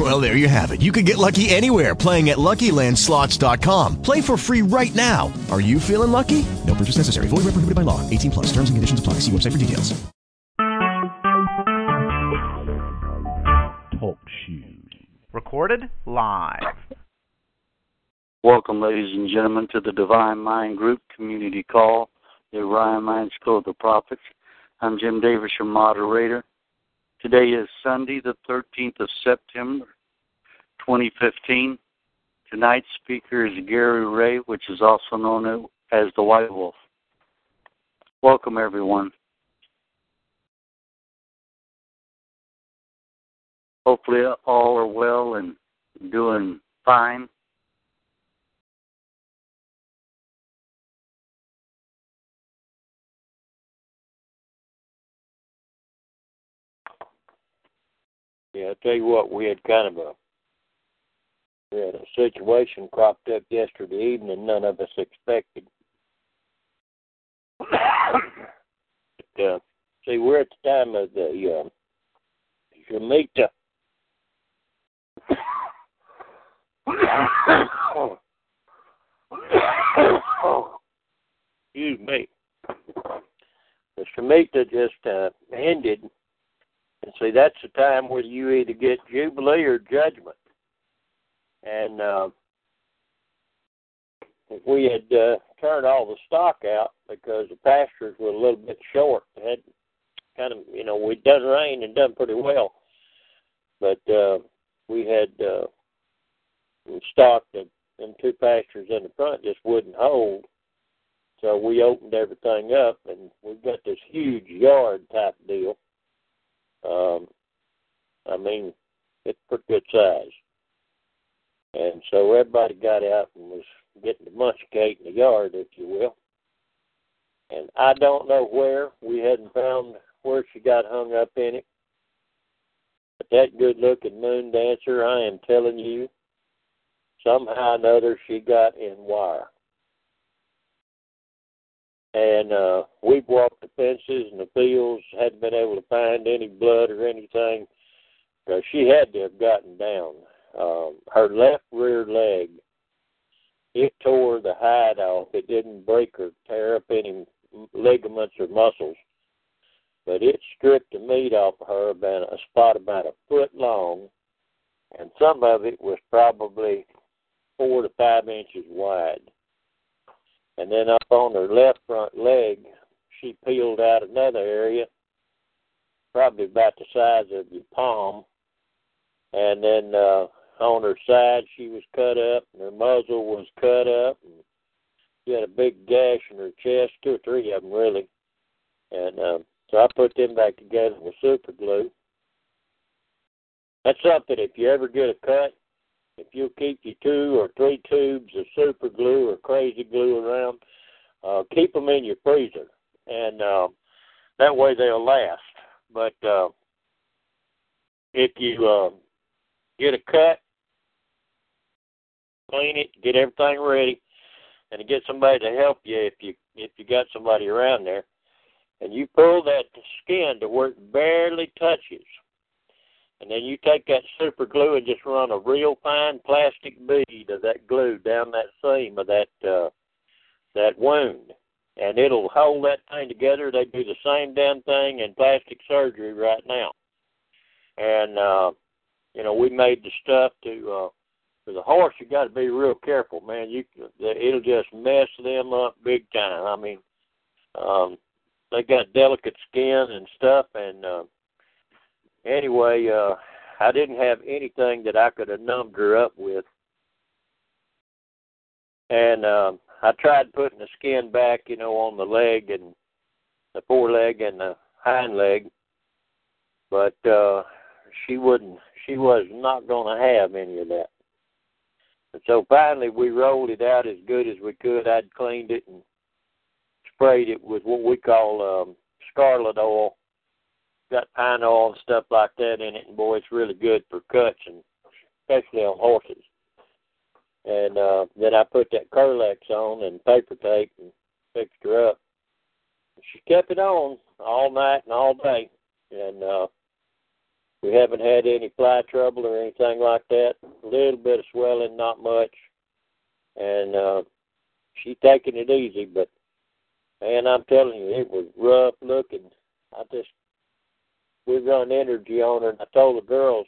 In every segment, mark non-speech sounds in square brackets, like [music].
Well, there you have it. You can get lucky anywhere playing at LuckyLandSlots.com. Play for free right now. Are you feeling lucky? No purchase necessary. Void where prohibited by law. 18 plus. Terms and conditions apply. See website for details. Talk shoes. Recorded live. Welcome, ladies and gentlemen, to the Divine Mind Group Community Call, the Orion Mind School of the Prophets. I'm Jim Davis, your moderator. Today is Sunday, the 13th of September, 2015. Tonight's speaker is Gary Ray, which is also known as the White Wolf. Welcome, everyone. Hopefully, all are well and doing fine. Yeah, I tell you what, we had kind of a we had a situation cropped up yesterday evening none of us expected. [coughs] but, uh, see, we're at the time of the uh, Shemitah. [coughs] Excuse me. The Shemitah just uh, ended and see, that's the time where you either get jubilee or judgment. And uh, we had uh, turned all the stock out because the pastures were a little bit short, had kind of, you know, we'd done rain and done pretty well, but uh, we had uh, stock that them two pastures in the front just wouldn't hold. So we opened everything up, and we've got this huge yard type deal um, I mean, it's pretty good size. And so everybody got out and was getting the munch cake in the yard, if you will. And I don't know where. We hadn't found where she got hung up in it. But that good looking moon dancer, I am telling you, somehow or another she got in wire and uh, we've walked the fences and the fields, hadn't been able to find any blood or anything. because she had to have gotten down. Um, her left rear leg, it tore the hide off. It didn't break or tear up any ligaments or muscles, but it stripped the meat off of her about a spot about a foot long, and some of it was probably four to five inches wide and then up on her left front leg, she peeled out another area, probably about the size of your palm. And then uh, on her side, she was cut up, and her muzzle was cut up, and she had a big gash in her chest, two or three of them really. And uh, so I put them back together with super glue. That's something if you ever get a cut, if you keep your two or three tubes of super glue or crazy glue around, uh, keep them in your freezer, and uh, that way they'll last. But uh, if you uh, get a cut, clean it, get everything ready, and get somebody to help you if you if you got somebody around there, and you pull that skin to where it barely touches and then you take that super glue and just run a real fine plastic bead of that glue down that seam of that uh, that wound, and it'll hold that thing together. They do the same damn thing in plastic surgery right now, and uh, you know we made the stuff to. Uh, for the horse, you got to be real careful, man. You it'll just mess them up big time. I mean, um, they got delicate skin and stuff, and uh, anyway, uh, I didn't have anything that I could have numbed her up with. And uh, I tried putting the skin back, you know, on the leg and the foreleg and the hind leg, but uh, she wouldn't. She was not going to have any of that. And so finally, we rolled it out as good as we could. I'd cleaned it and sprayed it with what we call um, scarlet oil got pine oil and stuff like that in it, and boy, it's really good for cuts and especially on horses. And uh, then I put that Kerlix on and paper tape and fixed her up. She kept it on all night and all day, and uh, we haven't had any fly trouble or anything like that. A little bit of swelling, not much, and uh, she's taking it easy. But man, I'm telling you, it was rough looking. I just we run energy on her, and I told the girls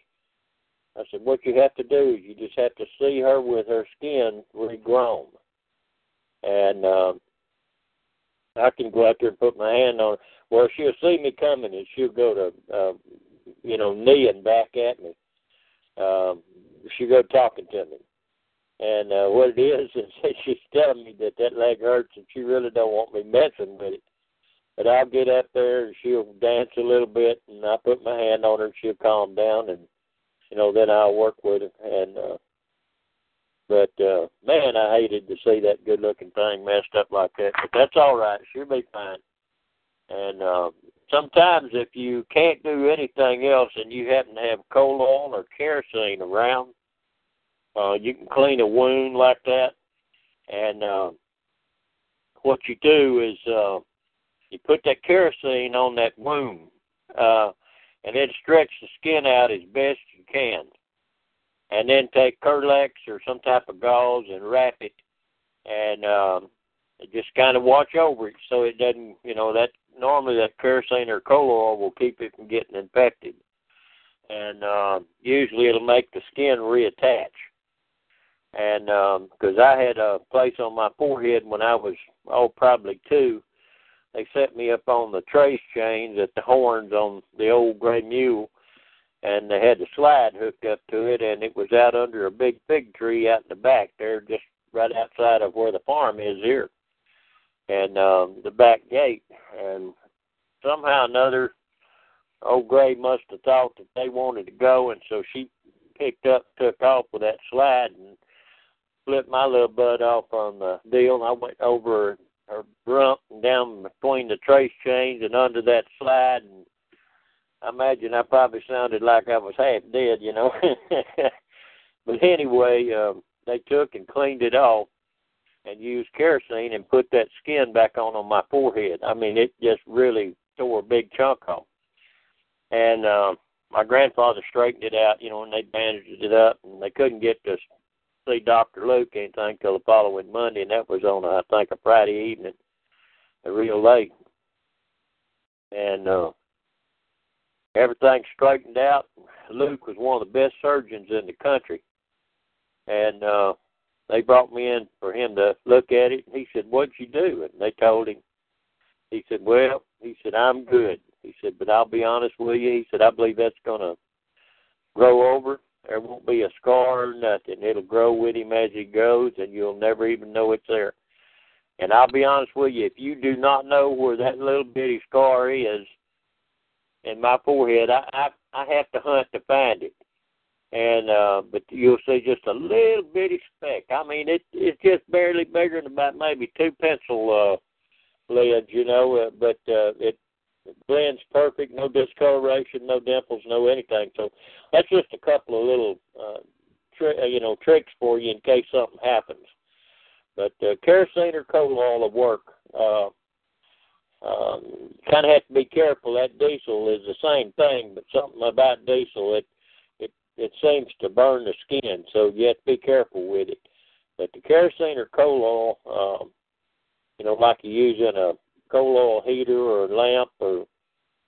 I said, what you have to do is you just have to see her with her skin regrown. And um, I can go out there and put my hand on her. Well, she'll see me coming and she'll go to, uh, you know, kneeing back at me. Um, she'll go talking to me. And uh, what it is [laughs] is she's telling me that that leg hurts and she really don't want me messing with it. But I'll get up there and she'll dance a little bit and I put my hand on her and she'll calm down and you know, then I'll work with him. And uh, but uh, man, I hated to see that good-looking thing messed up like that. But that's all right; she'll be fine. And uh, sometimes, if you can't do anything else, and you happen to have coal oil or kerosene around, uh, you can clean a wound like that. And uh, what you do is uh, you put that kerosene on that wound. Uh, and then stretch the skin out as best you can. And then take Kerlix or some type of gauze and wrap it, and um, just kind of watch over it so it doesn't, you know, that normally that kerosene or coal oil will keep it from getting infected, and uh, usually it'll make the skin reattach. And because um, I had a place on my forehead when I was oh probably two, they set me up on the trace chains at the horns on the old gray mule and they had the slide hooked up to it and it was out under a big fig tree out in the back there just right outside of where the farm is here. And um the back gate and somehow or another old gray must have thought that they wanted to go and so she picked up took off with that slide and flipped my little butt off on the deal and I went over or rump and down between the trace chains and under that slide and I imagine I probably sounded like I was half dead, you know. [laughs] but anyway, um, they took and cleaned it off and used kerosene and put that skin back on on my forehead. I mean, it just really tore a big chunk off. And uh, my grandfather straightened it out, you know, and they bandaged it up, and they couldn't get to see Dr. Luke anything till the following Monday, and that was on, I think, a Friday evening, real late. And uh, everything straightened out. Luke was one of the best surgeons in the country, and uh, they brought me in for him to look at it. He said, "What'd you do?" And they told him. He said, "Well," he said, "I'm good." He said, "But I'll be honest with you." He said, "I believe that's going to grow over there won't be a scar or nothing. It'll grow with him as he goes, and you'll never even know it's there. And I'll be honest with you, if you do not know where that little bitty scar is in my forehead, I I, I have to hunt to find it. And uh but you'll see just a little bitty speck. I mean it it's just barely bigger than about maybe two pencil uh lids, you know, uh, but uh it blends perfect, no discoloration, no dimples, no anything. So that's just a couple of little, uh, tri- uh, you know, tricks for you in case something happens. But uh, kerosene or coal oil will work. Uh, um, kind of have to be careful. That diesel is the same thing, but something about diesel it it it seems to burn the skin, so you have to be careful with it. But the kerosene or coal oil, um, you know, like you use in a coal oil heater or lamp or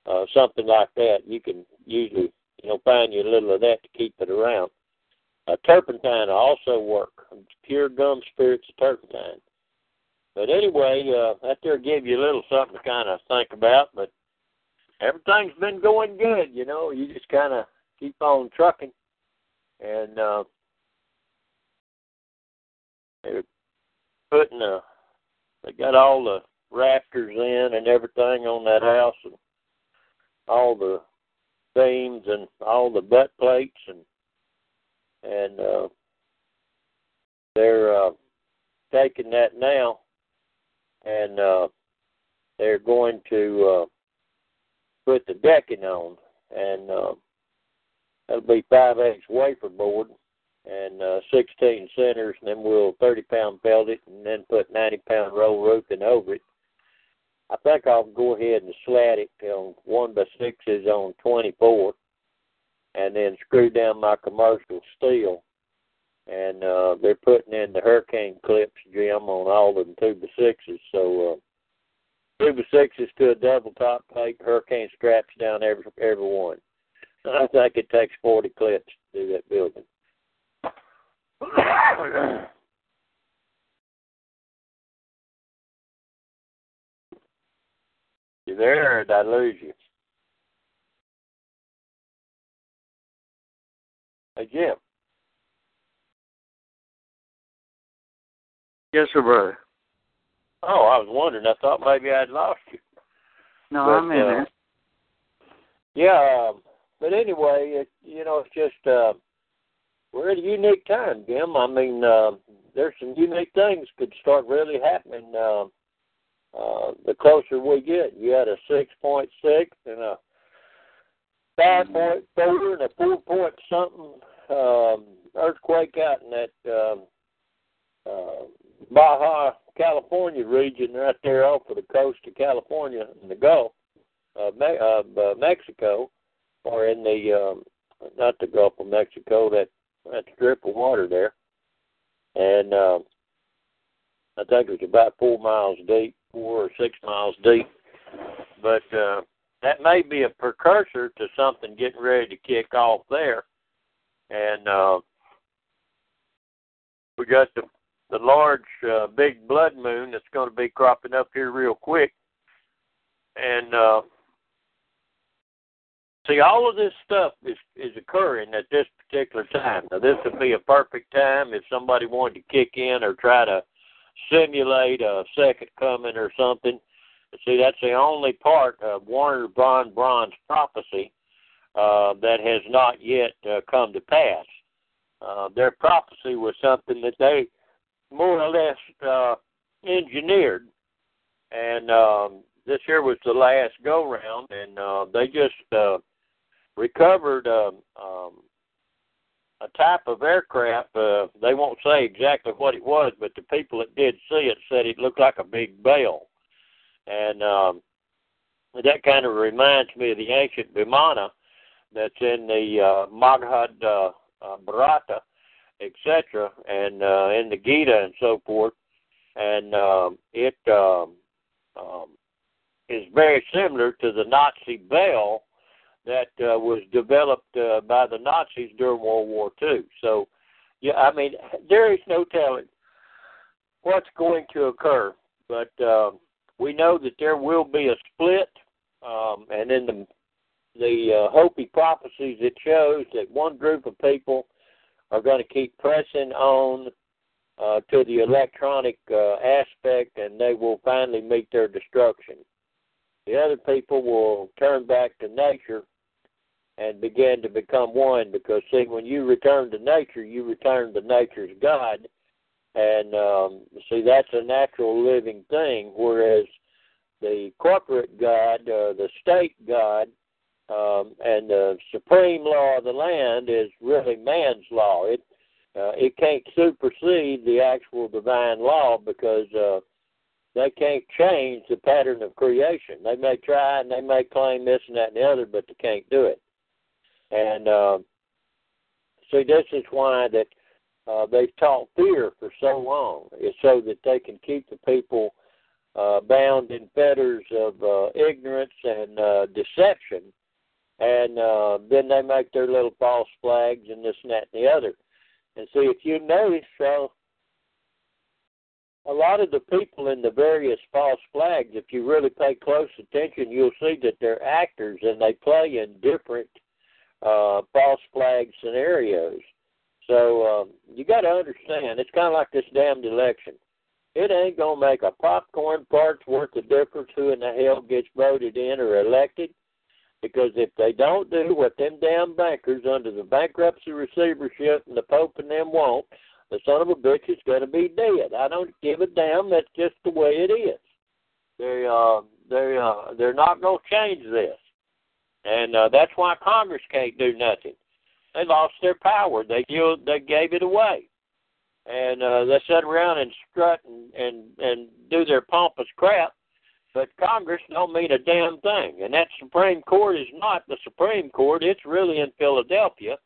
uh, something like that, you can usually you know find you a little of that to keep it around. Uh, turpentine also work. Pure gum spirits of turpentine. But anyway, uh, that there give you a little something to kind of think about. But everything's been going good. You know, you just kind of keep on trucking, and uh, they're putting a. They got all the rafters in and everything on that house and all the beams and all the butt plates and and uh they're uh taking that now and uh they're going to uh put the decking on, and uh, that'll be five eighths wafer board and uh, 16 centers, and then we'll 30 pound pelt it, and then put 90 pound roll roofing over it. I think I'll go ahead and slat it on one by sixes on 24, and then screw down my commercial steel. And uh, they're putting in the hurricane clips, Jim, on all of them two by sixes. So uh, two by sixes to a double top plate, hurricane straps down every every one. I think it takes 40 clips to do that building. You there or did I lose you? Hey, Jim. Yes, sir, brother. Oh, I was wondering. I thought maybe I'd lost you. No, But, I'm in uh, there. Yeah, um, but anyway, it, you know, it's just uh, we're at a unique time, Jim. I mean, uh, there's some unique things could start really happening. Uh, uh, the closer we get, you had a six point six and a five point four and a four point something um, earthquake out in that um, uh, Baja California region right there off of the coast of California in the Gulf of Me- of, uh, Mexico, or in the um, not the Gulf of Mexico, that that strip of water there, and um, I think it was about four miles deep, four or six miles deep. But uh, that may be a precursor to something getting ready to kick off there, and uh, we got the the large uh, big blood moon that's going to be cropping up here real quick, and uh, see all of this stuff is is occurring at this particular time. Now this would be a perfect time if somebody wanted to kick in or try to simulate a second coming or something. See, that's the only part of Wernher von Braun's prophecy uh, that has not yet uh, come to pass. Uh, their prophecy was something that they more or less uh, engineered, and um, this year was the last go round, and uh, they just uh, recovered um, um, a type of aircraft. Uh, they won't say exactly what it was, but the people that did see it said it looked like a big bell, and um, that kind of reminds me of the ancient Vimana that's in the uh, Maghad uh, uh, Bharata etc., and uh, in the Gita and so forth, and um, it um, um, is very similar to the Nazi bell that uh, was developed uh, by the Nazis during World War II. So, yeah, I mean, there is no telling what's going to occur, but um, we know that there will be a split, um, and in the the uh, Hopi prophecies, it shows that one group of people are going to keep pressing on uh, to the electronic uh, aspect, and they will finally meet their destruction. The other people will turn back to nature and began to become one, because see, when you return to nature, you return to nature's God, and um, see that's a natural living thing, whereas the corporate God, uh, the state God, um, and the supreme law of the land is really man's law. It uh, it can't supersede the actual divine law because uh, they can't change the pattern of creation. They may try and they may claim this and that and the other, but they can't do it. And uh, see, this is why that uh, they've taught fear for so long, is so that they can keep the people uh, bound in fetters of uh, ignorance and uh, deception and uh, then they make their little false flags and this and that and the other. And see, if you notice, uh, a lot of the people in the various false flags, if you really pay close attention, you'll see that they're actors and they play in different uh, false flag scenarios. So um, you got to understand, it's kind of like this damned election. It ain't gonna make a popcorn part's worth of difference who in the hell gets voted in or elected because if they don't do what them damn bankers under the bankruptcy receivership and the Pope and them want, the son of a bitch is to be dead. I don't give a damn. That's just the way it is. They uh they uh they're not to change this. And uh, that's why Congress can't do nothing. They lost their power. They give, they gave it away, and uh, they sit around and strut and and and do their pompous crap. But Congress don't mean a damn thing, and that Supreme Court is not the Supreme Court. It's really in Philadelphia,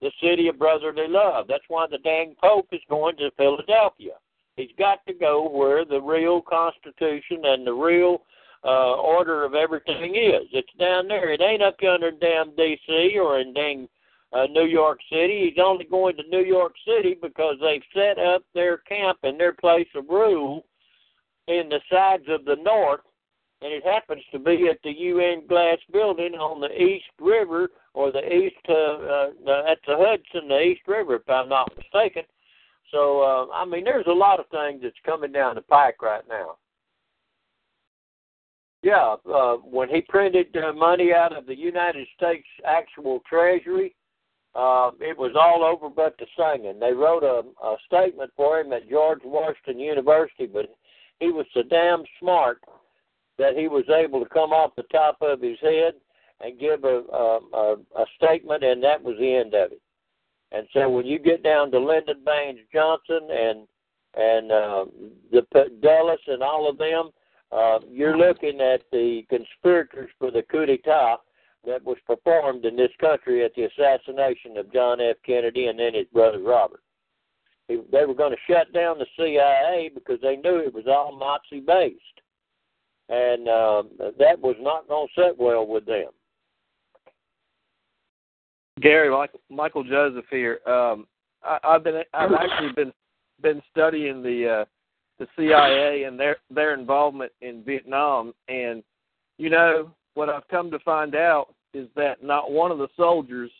the city of brotherly love. That's why the dang Pope is going to Philadelphia. He's got to go where the real Constitution and the real uh, order of everything is. It's down there. It ain't up yonder in damn D.C. or in dang uh, New York City. He's only going to New York City because they've set up their camp and their place of rule in the sides of the north, and it happens to be at the UN Glass Building on the East River or the East uh, uh, at the Hudson, the East River, if I'm not mistaken. So uh, I mean, there's a lot of things that's coming down the pike right now. Yeah, uh, when he printed uh, money out of the United States actual Treasury, uh, it was all over but the singing. They wrote a, a statement for him at George Washington University, but he was so damn smart that he was able to come off the top of his head and give a, a, a, a statement, and that was the end of it. And so when you get down to Lyndon Baines Johnson and and uh, the Dulles and all of them, uh, you're looking at the conspirators for the coup d'état that was performed in this country at the assassination of John F. Kennedy and then his brother Robert. They were going to shut down the CIA because they knew it was all Nazi based, and uh, that was not going to sit well with them. Gary, Michael, Michael Joseph here. Um, I, I've been I've [laughs] actually been been studying the uh, the CIA and their their involvement in Vietnam, and you know what I've come to find out is that not one of the soldiers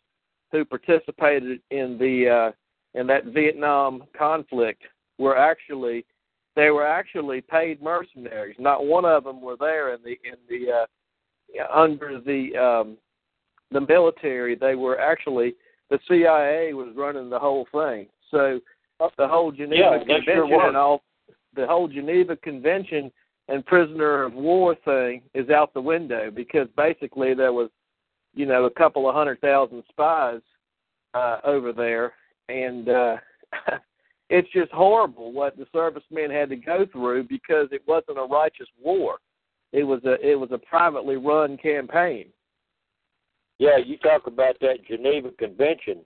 who participated in the uh, in that Vietnam conflict were actually they were actually paid mercenaries. Not one of them were there in the in the uh, under the um, the military, they were actually the CIA was running the whole thing. So the whole Geneva yeah, Convention sure and all the whole Geneva Convention and prisoner of war thing is out the window because basically there was, you know, a couple of hundred thousand spies uh, over there, and uh, [laughs] it's just horrible what the servicemen had to go through because it wasn't a righteous war. It was a it was a privately run campaign. Yeah, you talk about that Geneva Convention.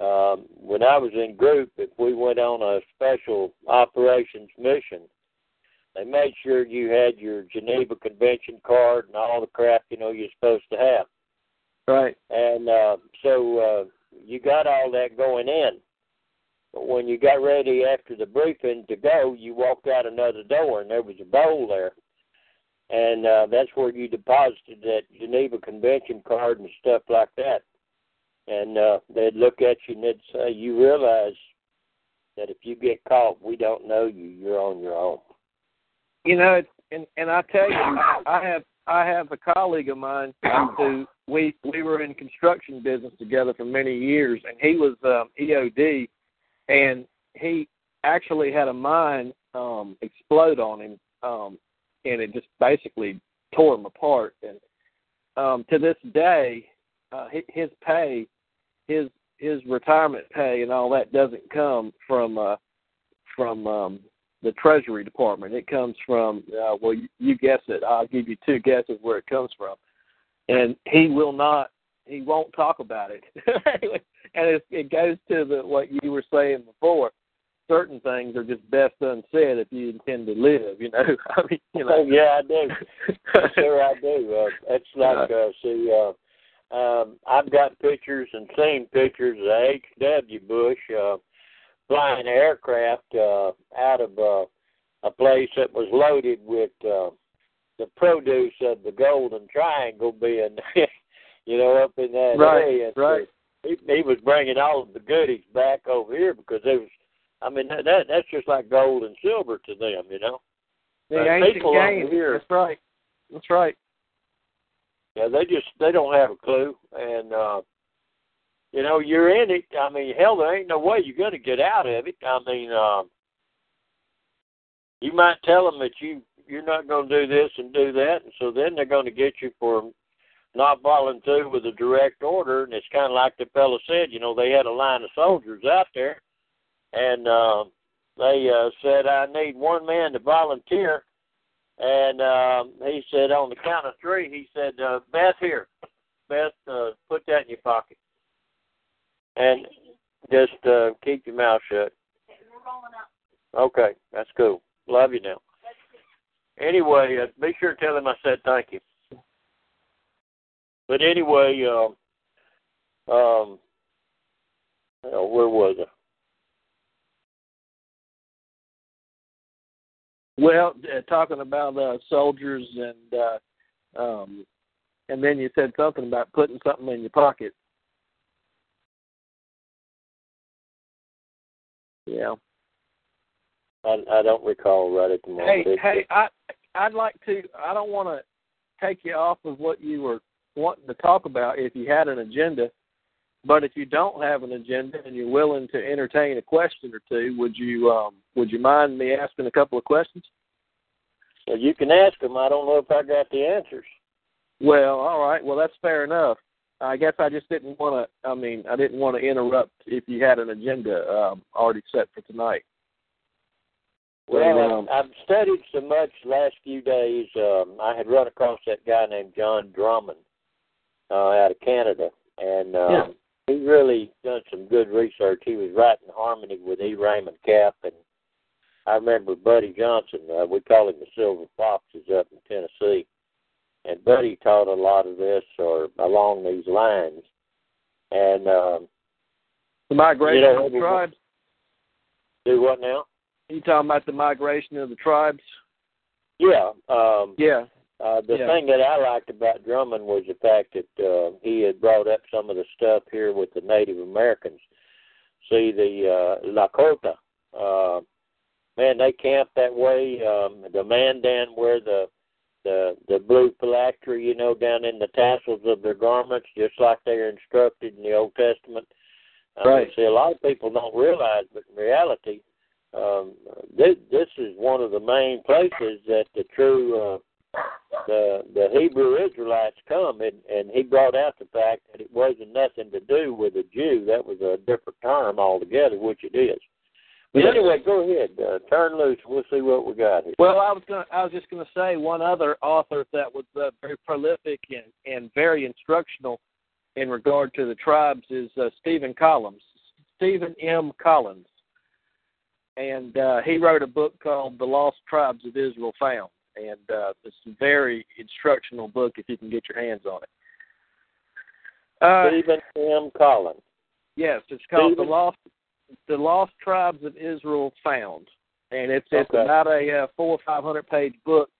Um, when I was in group, if we went on a special operations mission, they made sure you had your Geneva Convention card and all the crap you know you're supposed to have. Right. And uh, so uh, you got all that going in. But when you got ready after the briefing to go, you walked out another door and there was a bowl there and uh, that's where you deposited that Geneva Convention card and stuff like that. And uh, they'd look at you and they'd say, "You realize that if you get caught, we don't know you. You're on your own." You know, and and I tell you, I have I have a colleague of mine who we we were in construction business together for many years, and he was um, EOD, and he actually had a mine um, explode on him um, and it just basically tore him apart. And um, to this day, uh, his pay, his his retirement pay, and all that doesn't come from uh, from um, the Treasury Department. It comes from uh, well, you, you guess it. I'll give you two guesses where it comes from, and he will not. He won't talk about it, [laughs] and it, it goes to the what you were saying before certain things are just best unsaid if you intend to live. You know, [laughs] I mean, you know. Oh, yeah, I do. [laughs] sure, I do. Uh, it's like uh, see, uh, um, I've got pictures and seen pictures of H. W. Bush uh, flying aircraft uh, out of uh, a place that was loaded with uh, the produce of the Golden Triangle, being [laughs] you know up in that right, area. Right. He, he was bringing all of the goodies back over here because it was I mean that, that that's just like gold and silver to them, you know. The uh, ancient game. Here, that's right. That's right. Yeah, they just they don't have a clue, and uh you know you're in it. I mean, hell, there ain't no way you're going to get out of it. I mean, um, you might tell them that you you're not going to do this and do that, and so then they're going to get you for not following through with a direct order, and it's kind of like the fellow said. You know, they had a line of soldiers out there, and uh, they uh, said, "I need one man to volunteer." And um, he said, on the count of three, he said, uh, "Beth, here, Beth, uh, put that in your pocket, and just uh, keep your mouth shut." Okay, that's cool. Love you now. Anyway, uh, be sure to tell him I said thank you. But anyway, um, um, uh, where was I? Well, uh, talking about uh, soldiers and uh, um, and then you said something about putting something in your pocket. Yeah. I, I don't recall right at the moment. Hey, hey, I I'd like to. I don't want to take you off of what you were wanting to talk about if you had an agenda. But if you don't have an agenda and you're willing to entertain a question or two, would you um, would you mind me asking a couple of questions? Well, you can ask them. I don't know if I got the answers. Well, all right. Well, that's fair enough. I guess I just didn't want to. I mean, I didn't want to interrupt if you had an agenda um, already set for tonight. Well, um, I've studied so much the last few days. Um, I had run across that guy named John Drummond uh, out of Canada, and um, Yeah. He really done some good research. He was right in harmony with E. Raymond Capt, and I remember Buddy Johnson. Uh, we call him the Silver Fox. He's up in Tennessee, and Buddy taught a lot of this or along these lines. And um, the migration you know, of the tribes. do what now? You talking about the migration of the tribes? Yeah. Um, Yeah. Uh, the Yeah. thing that I liked about Drummond was the fact that uh, he had brought up some of the stuff here with the Native Americans. See the uh, Lakota, uh, man, they camp that way. Um, the Mandan wear the the the blue phylactery, you know, down in the tassels of their garments, just like they are instructed in the Old Testament. Uh, Right. See, a lot of people don't realize, but in reality, um, this, this is one of the main places that the true uh, the the Hebrew Israelites come, and and he brought out the fact that it wasn't nothing to do with a Jew. That was a different term altogether, which it is. But Yeah. anyway, go ahead, uh, turn loose. We'll see what we got here. Well, I was gonna, I was just going to say one other author that was uh, very prolific and and very instructional in regard to the tribes is uh, Stephen Collins, Stephen M. Collins, and uh, he wrote a book called "The Lost Tribes of Israel Found," and uh, it's a very instructional book if you can get your hands on it. Uh, Stephen M. Collins. Yes, it's called Stephen? the lost the lost tribes of Israel found, and it's it's Okay. about a uh, four or five hundred page book,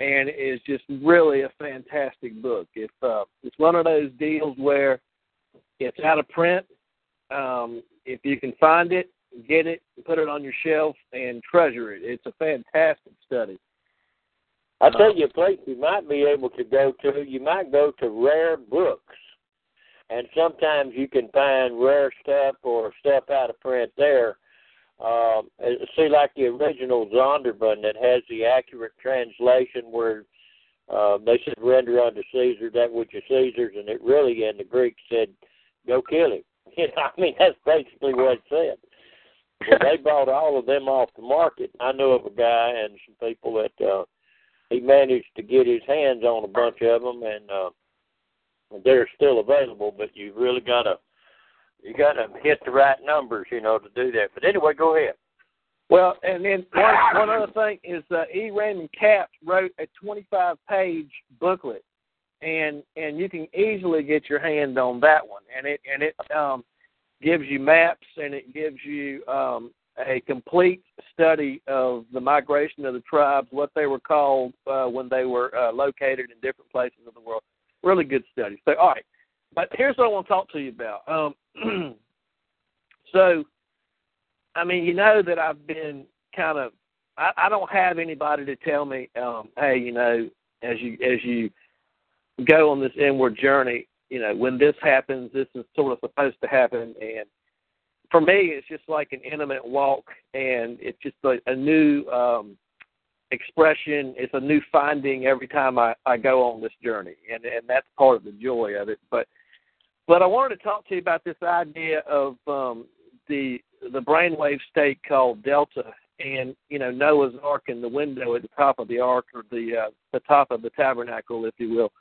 and it is just really a fantastic book. If uh, it's one of those deals where it's out of print, um, if you can find it, get it, put it on your shelf, and treasure it. It's a fantastic study. I tell you a place you might be able to go to. You might go to Rare Books, and sometimes you can find rare stuff or stuff out of print there. Um, see, like the original Zondervan that has the accurate translation where uh, they said, "Render unto Caesar that which is Caesar's," and it really in the Greek said, "Go kill him." [laughs] You know, I mean, that's basically what it said. Well, they [laughs] bought all of them off the market. I know of a guy and some people that. uh he managed to get his hands on a bunch of them, and uh, they're still available. But you really gotta you gotta hit the right numbers, you know, to do that. But anyway, go ahead. Well, and then one one other thing is uh, E. Raymond Capps wrote a 25 page booklet, and and you can easily get your hand on that one, and it and it um, gives you maps and it gives you um, a complete study of the migration of the tribes, what they were called uh, when they were uh, located in different places of the world. Really good study. So, all right, but here's what I want to talk to you about. Um, [clears throat] so I mean, you know that I've been kind of. I, I don't have anybody to tell me, um, hey, you know, as you as you go on this inward journey, you know, when this happens, this is sort of supposed to happen, and for me, it's just like an intimate walk, and it's just a, a new um, expression. It's a new finding every time I I go on this journey, and and that's part of the joy of it. But but I wanted to talk to you about this idea of um, the the brainwave state called delta, and you know Noah's Ark and the window at the top of the ark, or the uh, the top of the tabernacle, if you will,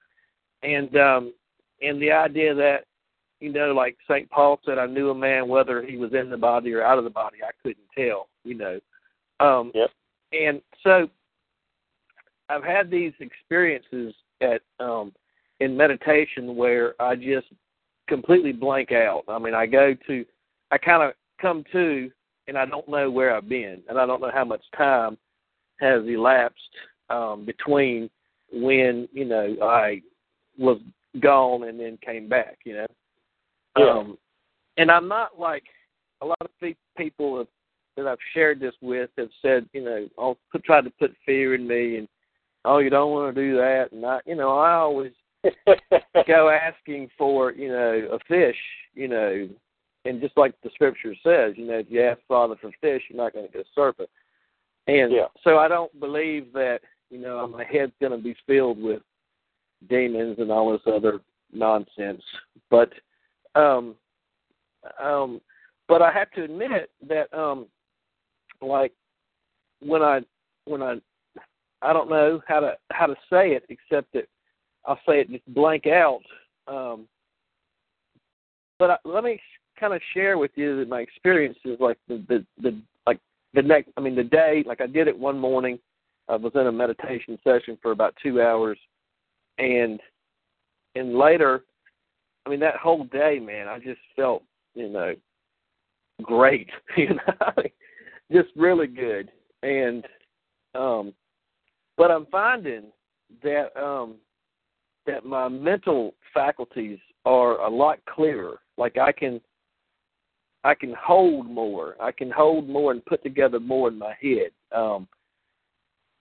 and um, and the idea that you know, like St. Paul said, I knew a man whether he was in the body or out of the body. I couldn't tell, you know. Um, yep. And so I've had these experiences at um, in meditation where I just completely blank out. I mean, I go to, I kind of come to, and I don't know where I've been, and I don't know how much time has elapsed um, between when you know I was gone and then came back. You know. Yeah. Um, and I'm not like a lot of people have, that I've shared this with have said, you know, I'll put, try to put fear in me and oh, you don't want to do that, and I, you know, I always [laughs] go asking for, you know, a fish, you know, and just like the scripture says, you know, if you ask Father for fish, you're not going to get a serpent. And yeah. so I don't believe that, you know, my head's going to be filled with demons and all this other nonsense. But um, um, but I have to admit that, um, like, when I when I I don't know how to how to say it except that I'll say it just blank out. Um, but I, let me kind of share with you that my experiences, like the, the the like the next. I mean, the day, like I did it one morning. I was in a meditation session for about two hours, and and later I mean, that whole day, man, I just felt, you know, great, [laughs] you know, just really good. And, um, but I'm finding that, um, that my mental faculties are a lot clearer. Like I can, I can hold more. I can hold more and put together more in my head. Um,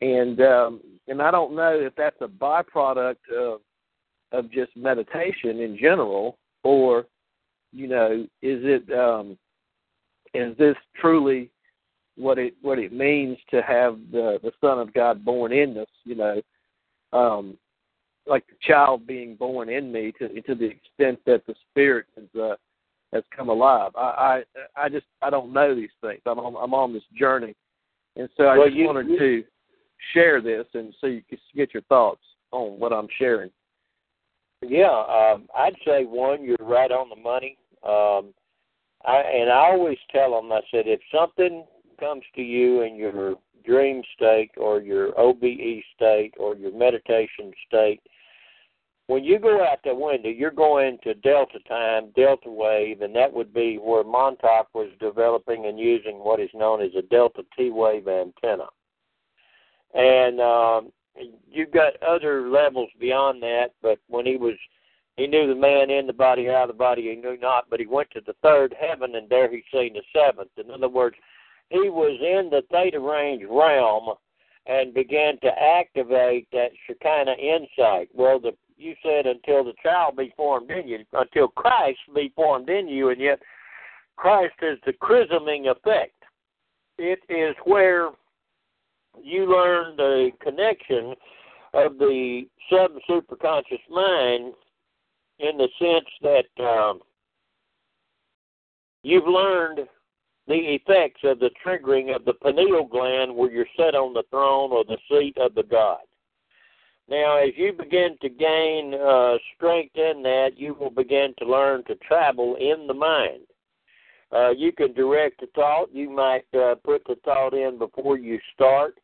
and um, and I don't know if that's a byproduct of of just meditation in general, or you know, is it um, is this truly what it what it means to have the the Son of God born in us? You know, um, like the child being born in me to to the extent that the Spirit has uh, has come alive. I, I I just I don't know these things. I'm on, I'm on this journey, and so I well, just you, wanted you, to share this and so you can get your thoughts on what I'm sharing. Yeah, um, I'd say one, you're right on the money. Um, I and I always tell them, I said, if something comes to you in your dream state or your OBE state or your meditation state, when you go out the window, you're going to delta time, delta wave, and that would be where Montauk was developing and using what is known as a delta T wave antenna. And um, you've got other levels beyond that, but when he was he knew the man in the body, out of the body, he knew not, but he went to the third heaven and there he seen the seventh. In other words, he was in the theta range realm and began to activate that Shekinah insight. Well, the you said until the child be formed in you, until Christ be formed in you, and yet Christ is the chrisming effect. It is where you learn the connection of the sub superconscious mind in the sense that um, you've learned the effects of the triggering of the pineal gland where you're set on the throne or the seat of the God. Now, as you begin to gain uh, strength in that, you will begin to learn to travel in the mind. Uh, you can direct the thought. You might uh, put the thought in before you start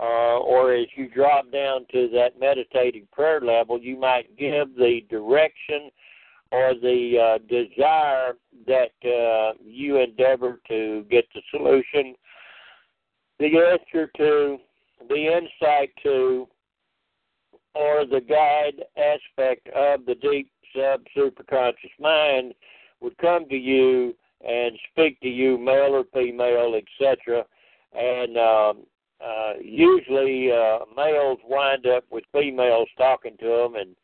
uh, or as you drop down to that meditative prayer level, you might give the direction or the uh, desire that uh, you endeavor to get the solution, the answer to, the insight to, or the guide aspect of the deep sub superconscious mind would come to you and speak to you, male or female, etc. And um, uh, usually uh, males wind up with females talking to them, and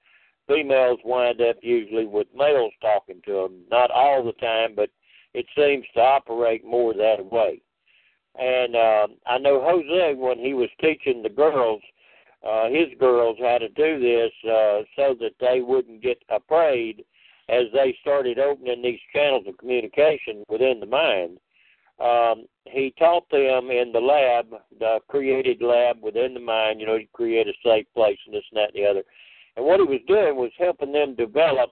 females wind up usually with males talking to them. Not all the time, but it seems to operate more that way. And uh, I know Jose, when he was teaching the girls, uh, his girls, how to do this uh, so that they wouldn't get afraid as they started opening these channels of communication within the mind. Um, he taught them in the lab, the created lab within the mind, you know, to create a safe place and this and that and the other. And what he was doing was helping them develop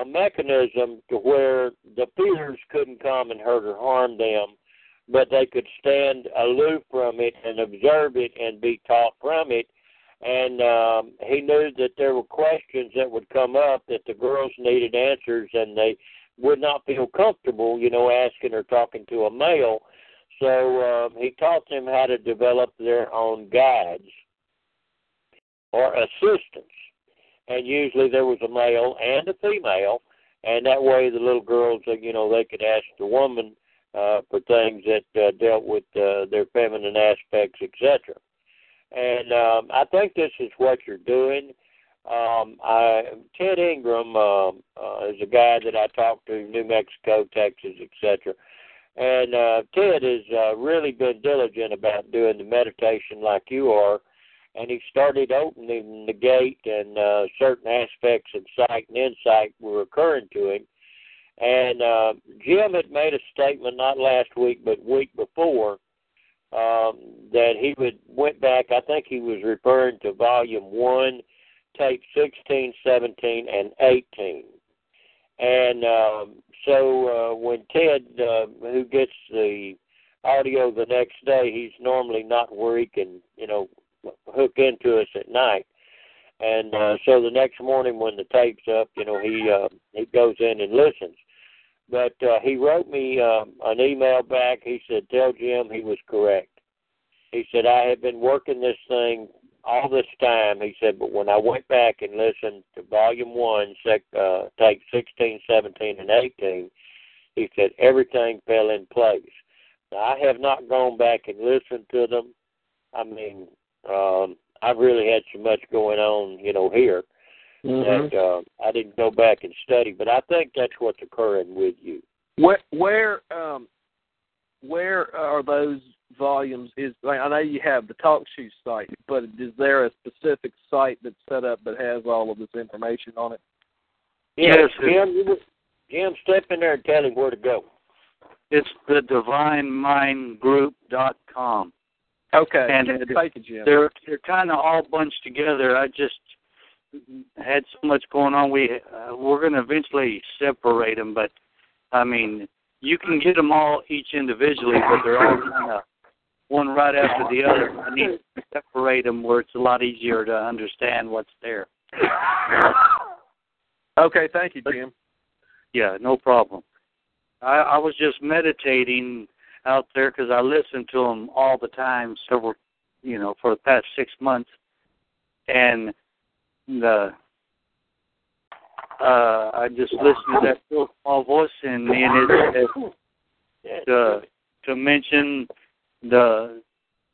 a mechanism to where the peers couldn't come and hurt or harm them, but they could stand aloof from it and observe it and be taught from it. And um, he knew that there were questions that would come up that the girls needed answers, and they would not feel comfortable, you know, asking or talking to a male. So um, he taught them how to develop their own guides or assistants and usually there was a male and a female, and that way the little girls, uh, you know, they could ask the woman uh, for things that uh, dealt with uh, their feminine aspects, etc. And um, I think this is what you're doing. Um, I, Ted Ingram uh, uh, is a guy that I talked to, New Mexico, Texas, etc. And uh, Ted has uh, really been diligent about doing the meditation like you are and he started opening the gate, and uh, certain aspects of sight and insight were occurring to him. And uh, Jim had made a statement not last week, but week before, um, that he would went back. I think he was referring to volume one, tape 16, 17, and 18. And um, so uh, when Ted, uh, who gets the audio the next day, he's normally not where he can, you know, hook into us at night. And uh, so the next morning when the tape's up, you know, he uh, he goes in and listens. But uh, he wrote me um, an email back. He said, "Tell Jim he was correct." He said, "I have been working this thing all this time." He said, "But when I went back and listened to Volume One, sec, uh, take sixteen, seventeen, and eighteen, he said everything fell in place." Now, I have not gone back and listened to them. I mean, um, I've really had so much going on, you know, here mm-hmm. that uh, I didn't go back and study. But I think that's what's occurring with you. Where where um where are those volumes? Is I know you have the talk shoe site, but is there a specific site that's set up that has all of this information on it? Yes, Jim. Jim, step in there and tell him where to go. It's the divinemindgroup.com. Okay. And Thank you, Jim. They're they're kind of all bunched together. I just had so much going on. We uh, we're going to eventually separate them, but I mean, you can get them all each individually, but they're all kind of one right after the other. I need to separate them where it's a lot easier to understand what's there. Okay, thank you, Jim. Yeah, no problem. I, I was just meditating out there because I listen to them all the time, several, you know, for the past six months, and the uh, I just listened to that little small voice in me, and it, it to to mention the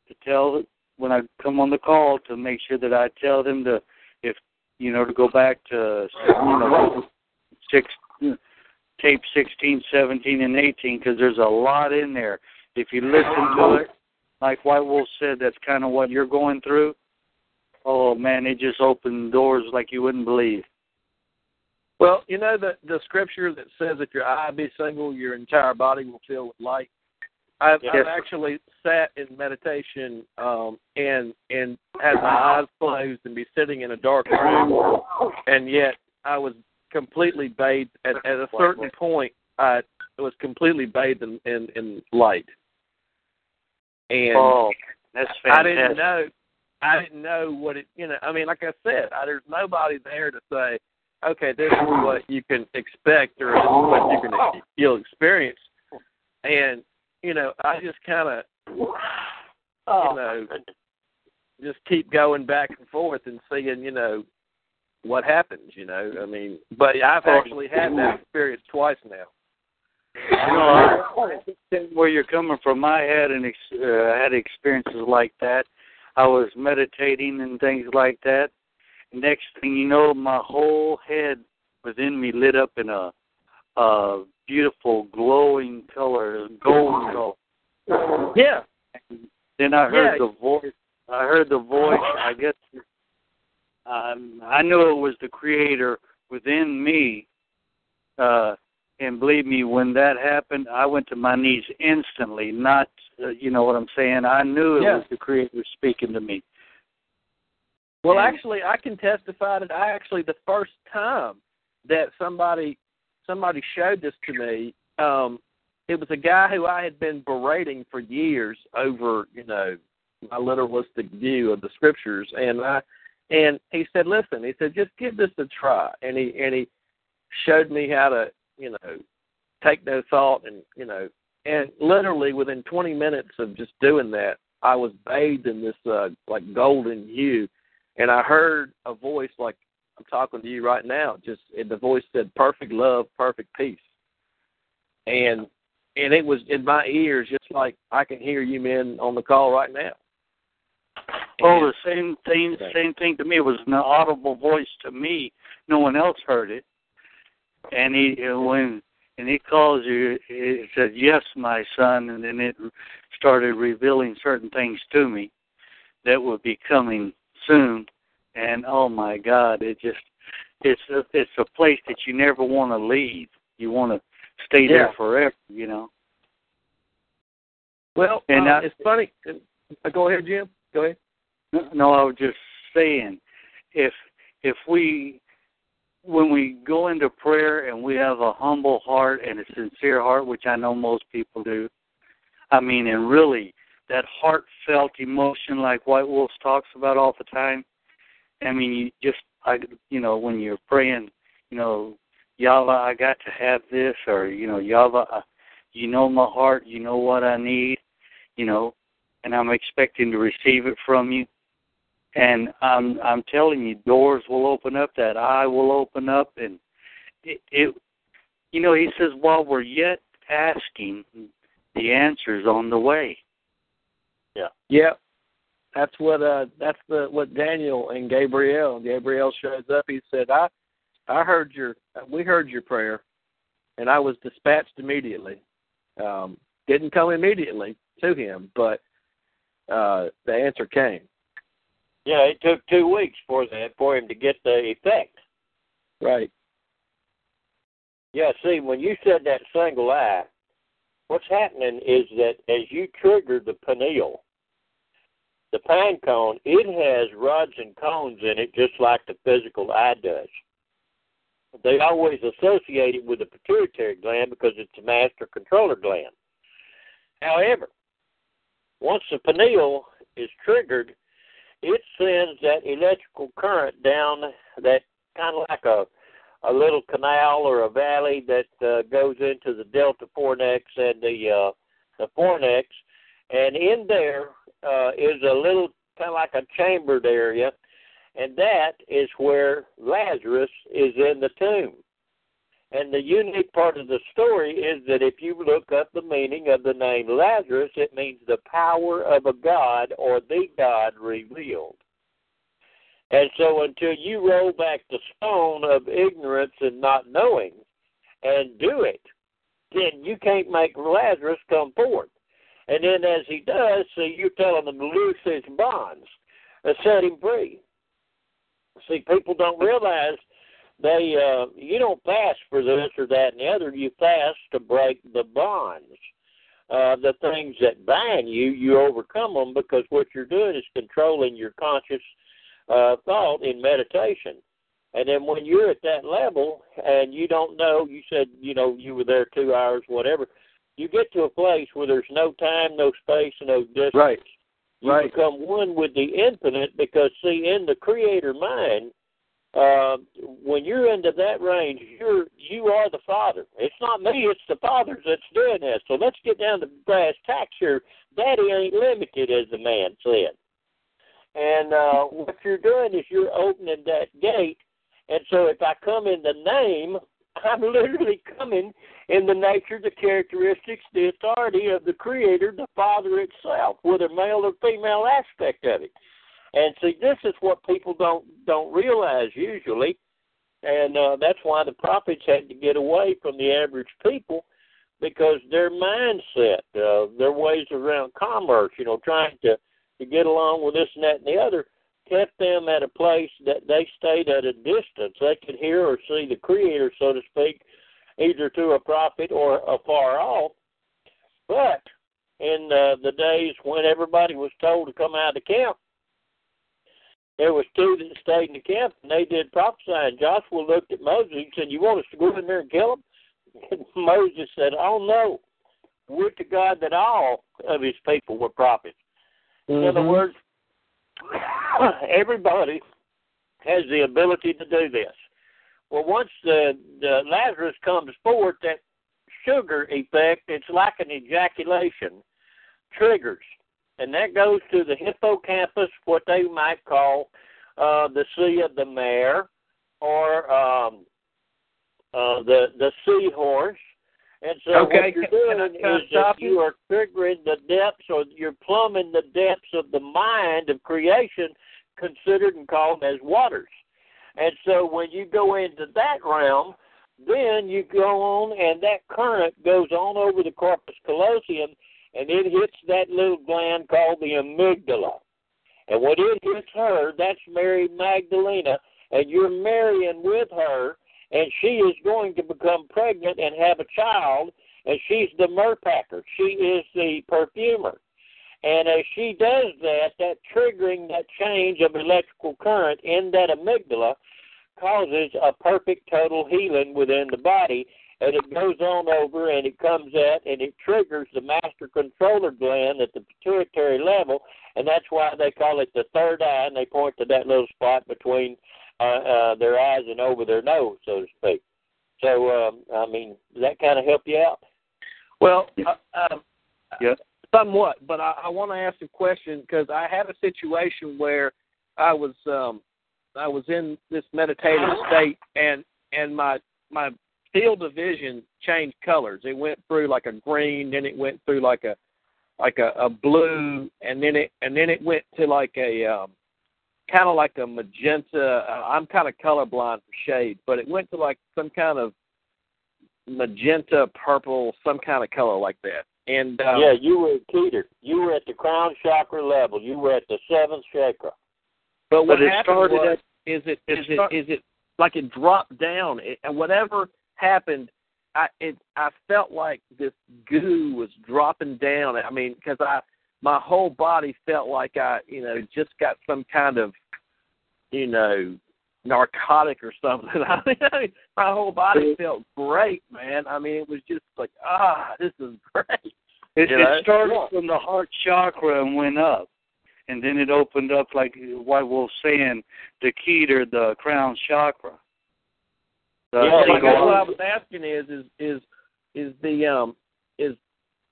to tell when I come on the call to make sure that I tell them to if you know to go back to you know six tape 16, 17, and 18 because there's a lot in there. If you listen to it, like White Wolf said, that's kind of what you're going through. Oh man, it just opened doors like you wouldn't believe. Well, you know the the scripture that says if your eye be single, your entire body will fill with light. I've, yes. I've actually sat in meditation um, and and had my eyes closed and be sitting in a dark room, and yet I was completely bathed at, at a certain point. I was completely bathed in, in, in light, and oh, that's fantastic. I didn't know. I didn't know what it. You know, I mean, like I said, I, there's nobody there to say, okay, this is what you can expect, or this is what you can you'll experience, and you know, I just kind [sighs] of, you know, just keep going back and forth and seeing, you know, what happens, you know. I mean, but I've actually had that experience twice now. You know, I understand where you're coming from. I had an ex- uh, had experiences like that. I was meditating and things like that. Next thing you know, my whole head within me lit up in a, a beautiful glowing color, gold color. Yeah, Then I heard Yeah. the voice. I heard the voice. I guess um, I knew it was the Creator within me. Uh, and believe me, when that happened, I went to my knees instantly. Not, uh, you know what I'm saying. I knew it Yeah. was the Creator speaking to me. Well, And- actually, I can testify that I actually the first time that somebody somebody showed this to me, um, it was a guy who I had been berating for years over, you know, my literalistic view of the scriptures, and I and he said, "Listen," he said, "just give this a try," and he and he showed me how to, you know, take no thought, and you know, and literally within 20 minutes of just doing that, I was bathed in this uh, like golden hue. And I heard a voice like I'm talking to you right now. Just and the voice said, "Perfect love, perfect peace," and and it was in my ears, just like I can hear you men on the call right now. Oh, the same thing. Same thing to me. It was an audible voice to me. No one else heard it. And he when and he calls you, it said, "Yes, my son," and then it started revealing certain things to me that would be coming soon. And oh my God, it just it's a, it's a place that you never want to leave. You want to stay there forever. You know. well, and uh, I- it's funny. Uh, go ahead, Jim. Go ahead. No, I was just saying, if if we when we go into prayer and we have a humble heart and a sincere heart, which I know most people do, I mean, and really that heartfelt emotion like White Wolf talks about all the time. I mean, you just, I, you know, when you're praying, you know, Yahweh, I got to have this, or you know, Yahweh, I- you know my heart, you know what I need, you know, and I'm expecting to receive it from you and I'm I'm telling you, doors will open up, that eye will open up, and it, it you know, he says, while we're yet asking, the answer's on the way. Yeah. Yep. That's what uh that's the what Daniel and Gabriel Gabriel shows up. He said, I I heard your we heard your prayer and I was dispatched immediately. Um didn't come immediately to him, but uh the answer came. Yeah, it took two weeks for that for him to get the effect. Right. Yeah, see, when you said that single eye, what's happening is that as you trigger the pineal, the pine cone, it has rods and cones in it just like the physical eye does. They always associate it with the pituitary gland because it's a master controller gland. However, once the pineal is triggered, it sends that electrical current down that kind of like a a little canal or a valley that uh, goes into the delta fornix and the uh, the fornix, and in there uh, is a little kind of like a chambered area, and that is where Lazarus is in the tomb. And the unique part of the story is that if you look up the meaning of the name Lazarus, it means the power of a God or the God revealed. And so until you roll back the stone of ignorance and not knowing and do it, then you can't make Lazarus come forth. And then as he does, see, you're telling him to loose his bonds and set him free. See, people don't realize they uh you don't fast for this or that and the other, you fast to break the bonds. Uh the things that bind you, you overcome them because what you're doing is controlling your conscious uh, thought in meditation. And then when you're at that level and you don't know, you said, you know, you were there two hours, whatever, you get to a place where there's no time, no space, no distance. Right. You Right. become one with the infinite because, see, in the creator mind, uh, when you're into that range, you're you are the father. It's not me; it's the father that's doing this. So let's get down to brass tacks here. Daddy ain't limited, as the man said. And uh, what you're doing is you're opening that gate. And so if I come in the name, I'm literally coming in the nature, the characteristics, the authority of the Creator, the Father itself, a male or female aspect of it. And see, this is what people don't don't realize usually, and uh, that's why the prophets had to get away from the average people because their mindset, uh, their ways around commerce, you know, trying to to get along with this and that and the other, kept them at a place that they stayed at a distance. They could hear or see the Creator, so to speak, either through a prophet or afar off. But in uh, the days when everybody was told to come out of the camp, there was two that stayed in the camp and they did prophesying. Joshua looked at Moses and said, You want us to go in there and kill them? And [laughs] Moses said, Oh no. Would to God that all of his people were prophets. Mm-hmm. In other words, [coughs] everybody has the ability to do this. Well, once the, the Lazarus comes forth, that sugar effect, it's like an ejaculation, triggers. And that goes to the hippocampus, what they might call uh, the sea of the mare, or um, uh, the the seahorse. And so Okay, what you're can- can I- doing can is that you? you are triggering the depths, or you're plumbing the depths of the mind of creation, considered and called as waters. And so when you go into that realm, then you go on, and that current goes on over the corpus callosum, and it hits that little gland called the amygdala. And when it hits her, that's Mary Magdalena, and you're marrying with her, and she is going to become pregnant and have a child, and she's the merpacker. She is the perfumer. And as she does that, that triggering that change of electrical current in that amygdala causes a perfect total healing within the body. And it goes on over and it comes at and it triggers the master controller gland at the pituitary level. And that's why they call it the third eye. And they point to that little spot between uh, uh, their eyes and over their nose, so to speak. So, um, I mean, does that kind of help you out? Well, uh, um, Yeah. somewhat, but I, I want to ask a question because I had a situation where I was um, I was in this meditative state, and and my my field of vision changed colors. It went through like a green, then it went through like a like a, a blue, and then it and then it went to like a um, kind of like a magenta. Uh, I'm kind of colorblind for shade, but it went to like some kind of magenta, purple, some kind of color like that. And um, yeah, you were at Keter. You were at the crown chakra level. You were at the seventh chakra. But what But it happened started was, at- is it it is start- it is it like it dropped down it, and whatever happened, I it I felt like this goo was dropping down. I mean, because I my whole body felt like I you know just got some kind of you know narcotic or something. [laughs] I mean, my whole body felt great, man. I mean, it was just like ah, this is [laughs] great. It, You know? it started from the heart chakra and went up, and then it opened up like White Wolf saying, the key to the crown chakra. The Yeah, Well, I guess what I was asking is is is is the um is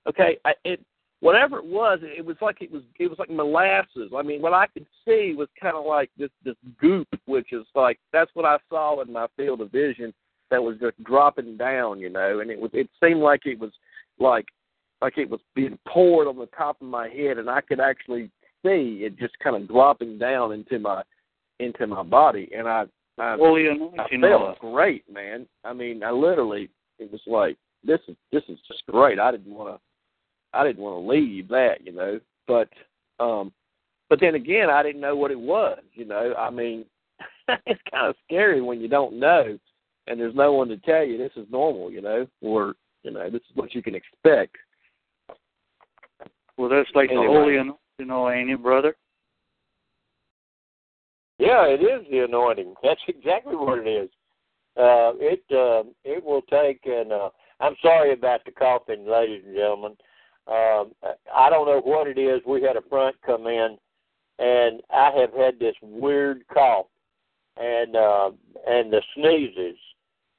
okay. I, it whatever it was, it was like it was it was like molasses. I mean, what I could see was kind of like this this goop, which is like that's what I saw in my field of vision that was just dropping down, you know. And it was it seemed like it was like like it was being poured on the top of my head, and I could actually see it just kind of dropping down into my into my body, and I I, Holy I anointing oil. felt great, man. I mean, I literally it was like this is this is just great. I didn't want to I didn't want to leave that, you know. But um but then again, I didn't know what it was, you know. I mean, [laughs] it's kind of scary when you don't know and there's no one to tell you this is normal, you know, or you know, this is what you can expect. Well, that's like Anyway. the holy anointing oil, ain't it, brother? Yeah, it is the anointing. [laughs] That's exactly what it is. Uh, it uh, it will take, and uh, I'm sorry about the coughing, ladies and gentlemen. Um, I don't know what it is. We had a front come in, and I have had this weird cough, and uh, and the sneezes,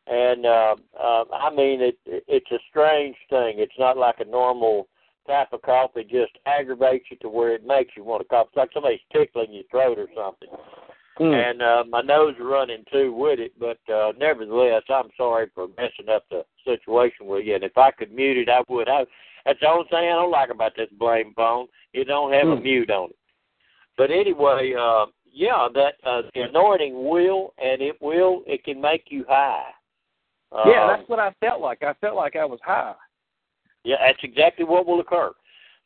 and uh, uh, I mean it. It's a strange thing. It's not like a normal type of cough. It just aggravates you to where it makes you want to cough. It's like somebody's tickling your throat or something and uh, my nose is running too with it. But uh, nevertheless, I'm sorry for messing up the situation with you. And if I could mute it, I would. I, that's the only thing I don't like about this blame phone. It don't have a Hmm. mute on it. But anyway, uh, yeah, that uh, the anointing will, and it will. It can make you high. yeah, Um, that's what I felt like. I felt like I was high. Yeah, that's exactly what will occur.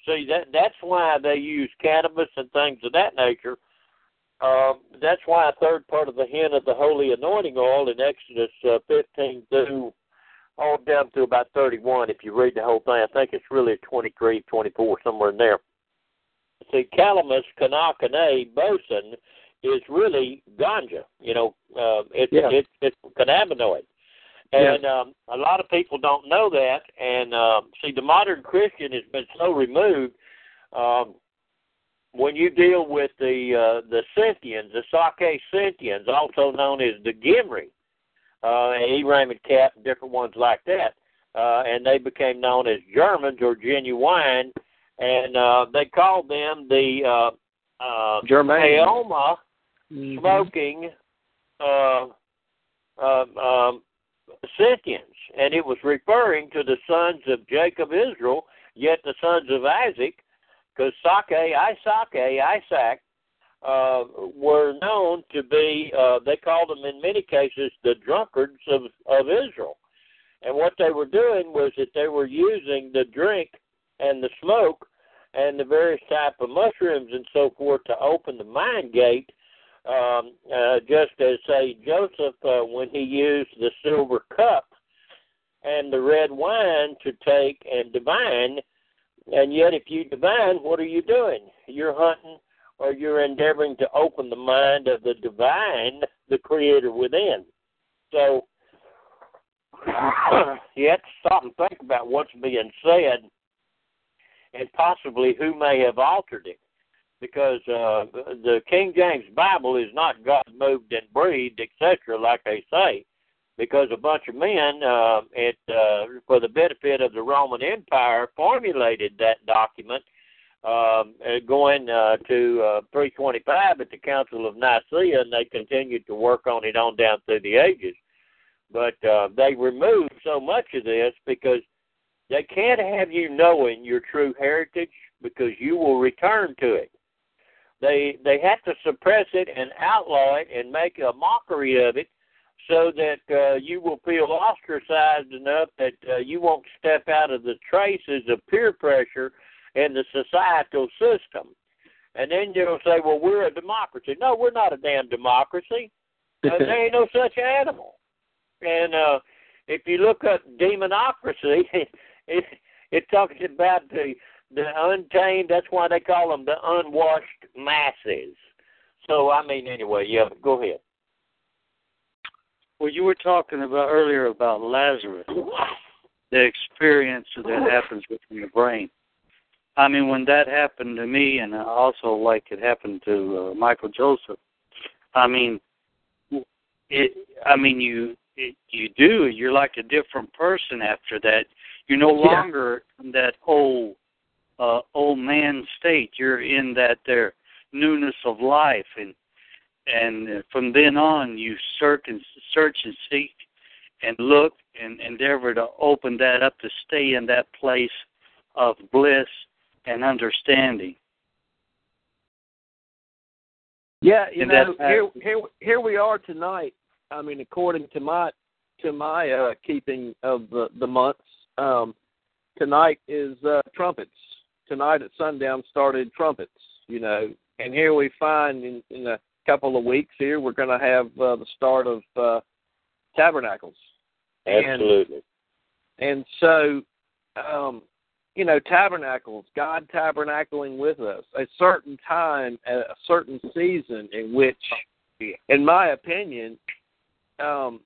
See, that that's why they use cannabis and things of that nature. Um, that's why a third part of the hint of the holy anointing oil in Exodus uh, 15 through all down to about 31. If you read the whole thing, I think it's really 23, 24, somewhere in there. See, calamus, kana, kana, boson is really ganja. You know, uh, it's Yeah. it's it's cannabinoid. And um, a lot of people don't know that. And um, see, the modern Christian has been so removed. Um, when you deal with the uh, the Scythians, the Sake Scythians, also known as the Gimri, uh, and Eram and Cap, and different ones like that, uh, and they became known as Germans or genuine, and uh, they called them the uh, uh, Germain. Aoma Mhm. smoking uh, uh, um, Scythians, and it was referring to the sons of Jacob Israel, yet the sons of Isaac, because Sake, Isaac, Isaac, uh, were known to be, uh, they called them in many cases the drunkards of, of Israel. And what they were doing was that they were using the drink and the smoke and the various type of mushrooms and so forth to open the mind gate um, uh, just as say Joseph uh, when he used the silver cup and the red wine to take and divine, and yet if you divine, what are you doing? You're hunting or you're endeavoring to open the mind of the divine, the creator within. So [clears throat] you have to stop and think about what's being said and possibly who may have altered it because uh, the King James Bible is not God moved and breathed, etc., like they say, because a bunch of men, uh, it uh, for the benefit of the Roman Empire, formulated that document, um, uh, going uh, to uh, 325 at the Council of Nicaea, and they continued to work on it on down through the ages. But uh, they removed so much of this because they can't have you knowing your true heritage because you will return to it they they have to suppress it and outlaw it and make a mockery of it so that uh, you will feel ostracized enough that uh, you won't step out of the traces of peer pressure in the societal system. And then you'll say, well, we're a democracy. No, we're not a damn democracy. [laughs] Uh, there ain't no such animal. And uh, if you look up demonocracy, [laughs] it, it talks about the the untamed. That's why they call them the unwashed masses. So I mean, anyway, yeah. Go ahead. Well, you were talking about earlier about Lazarus, the experience that happens within the brain. I mean, when that happened to me, and also like it happened to uh, Michael Joseph. I mean, it. I mean, you it, you do. You're like a different person after that. You're no Yeah. longer in that old uh, old man state. You're in that there newness of life, and and from then on, you search and search and seek and look and endeavor to open that up to stay in that place of bliss and understanding. Yeah, you And know, that- here here here we are tonight. I mean, according to my to my uh keeping of the the months, um tonight is uh trumpets. Tonight at sundown started trumpets, you know. And here we find in in a couple of weeks here we're going to have uh, the start of uh tabernacles. And- Absolutely. And so, um, you know, tabernacles, God tabernacling with us, a certain time, a certain season in which, in my opinion, um,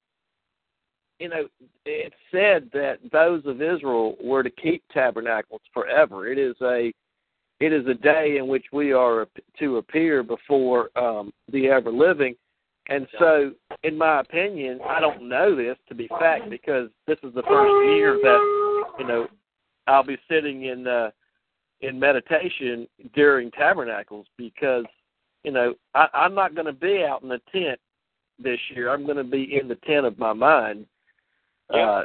you know, it's said that those of Israel were to keep tabernacles forever. It is a it is a day in which we are to appear before um, the ever living. And so, in my opinion, I don't know this to be fact because this is the first year that you know I'll be sitting in uh, in meditation during tabernacles because you know I, I'm not going to be out in the tent this year. I'm going to be in the tent of my mind, uh,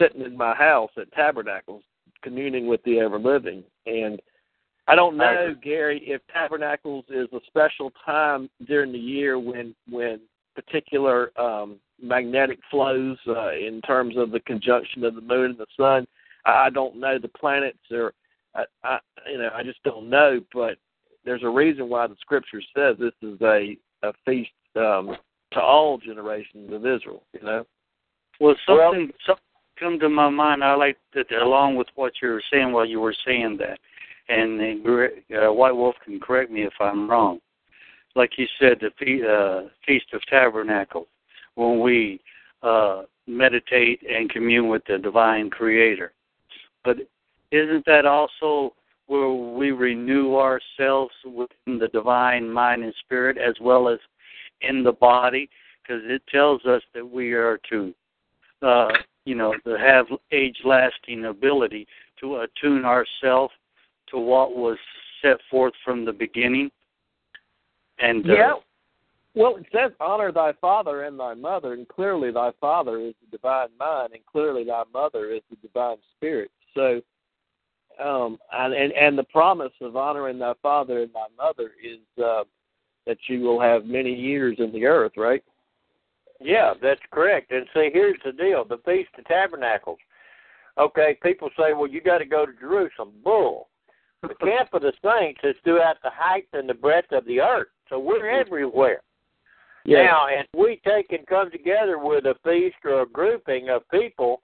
sitting in my house at tabernacles, communing with the ever living. And I don't know, Gary, if tabernacles is a special time during the year when when particular um, magnetic flows uh, in terms of the conjunction of the moon and the sun I don't know the planets or I, I you know I just don't know, but there's a reason why the scripture says this is a a feast um, to all generations of Israel. You know. Well, something well, something come to my mind. I like that along with what you were saying while you were saying that, and uh, White Wolf can correct me if I'm wrong. Like you said, the fe- uh, Feast of Tabernacle, when we uh, meditate and commune with the divine Creator. But isn't that also where we renew ourselves within the divine mind and spirit as well as in the body? Because it tells us that we are to, uh, you know, to have age-lasting ability to attune ourselves to what was set forth from the beginning. And uh, yeah, well, it says, "Honor thy father and thy mother," and clearly thy father is the divine mind, and clearly thy mother is the divine spirit. So, um, and and, and the promise of honoring thy father and thy mother is uh, that you will have many years in the earth, right? Yeah, that's correct. And see, here's the deal: the Feast of Tabernacles. Okay, people say, "Well, you got to go to Jerusalem." Bull. The [laughs] camp of the saints is throughout the height and the breadth of the earth, so we're everywhere. Yeah. Now, if we take and come together with a feast or a grouping of people,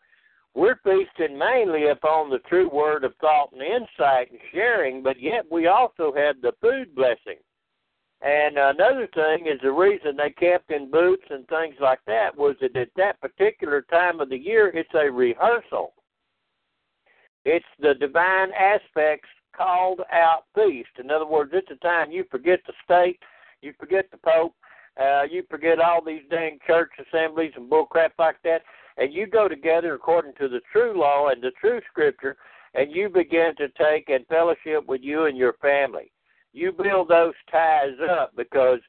we're feasting mainly upon the true word of thought and insight and sharing, but yet we also have the food blessing. And another thing is the reason they kept in boots and things like that was that at that particular time of the year, it's a rehearsal. It's the divine aspects called out feast. In other words, it's a time you forget the state, you forget the Pope, uh, you forget all these dang church assemblies and bull crap like that, and you go together according to the true law and the true scripture, and you begin to take and fellowship with you and your family. You build those ties up because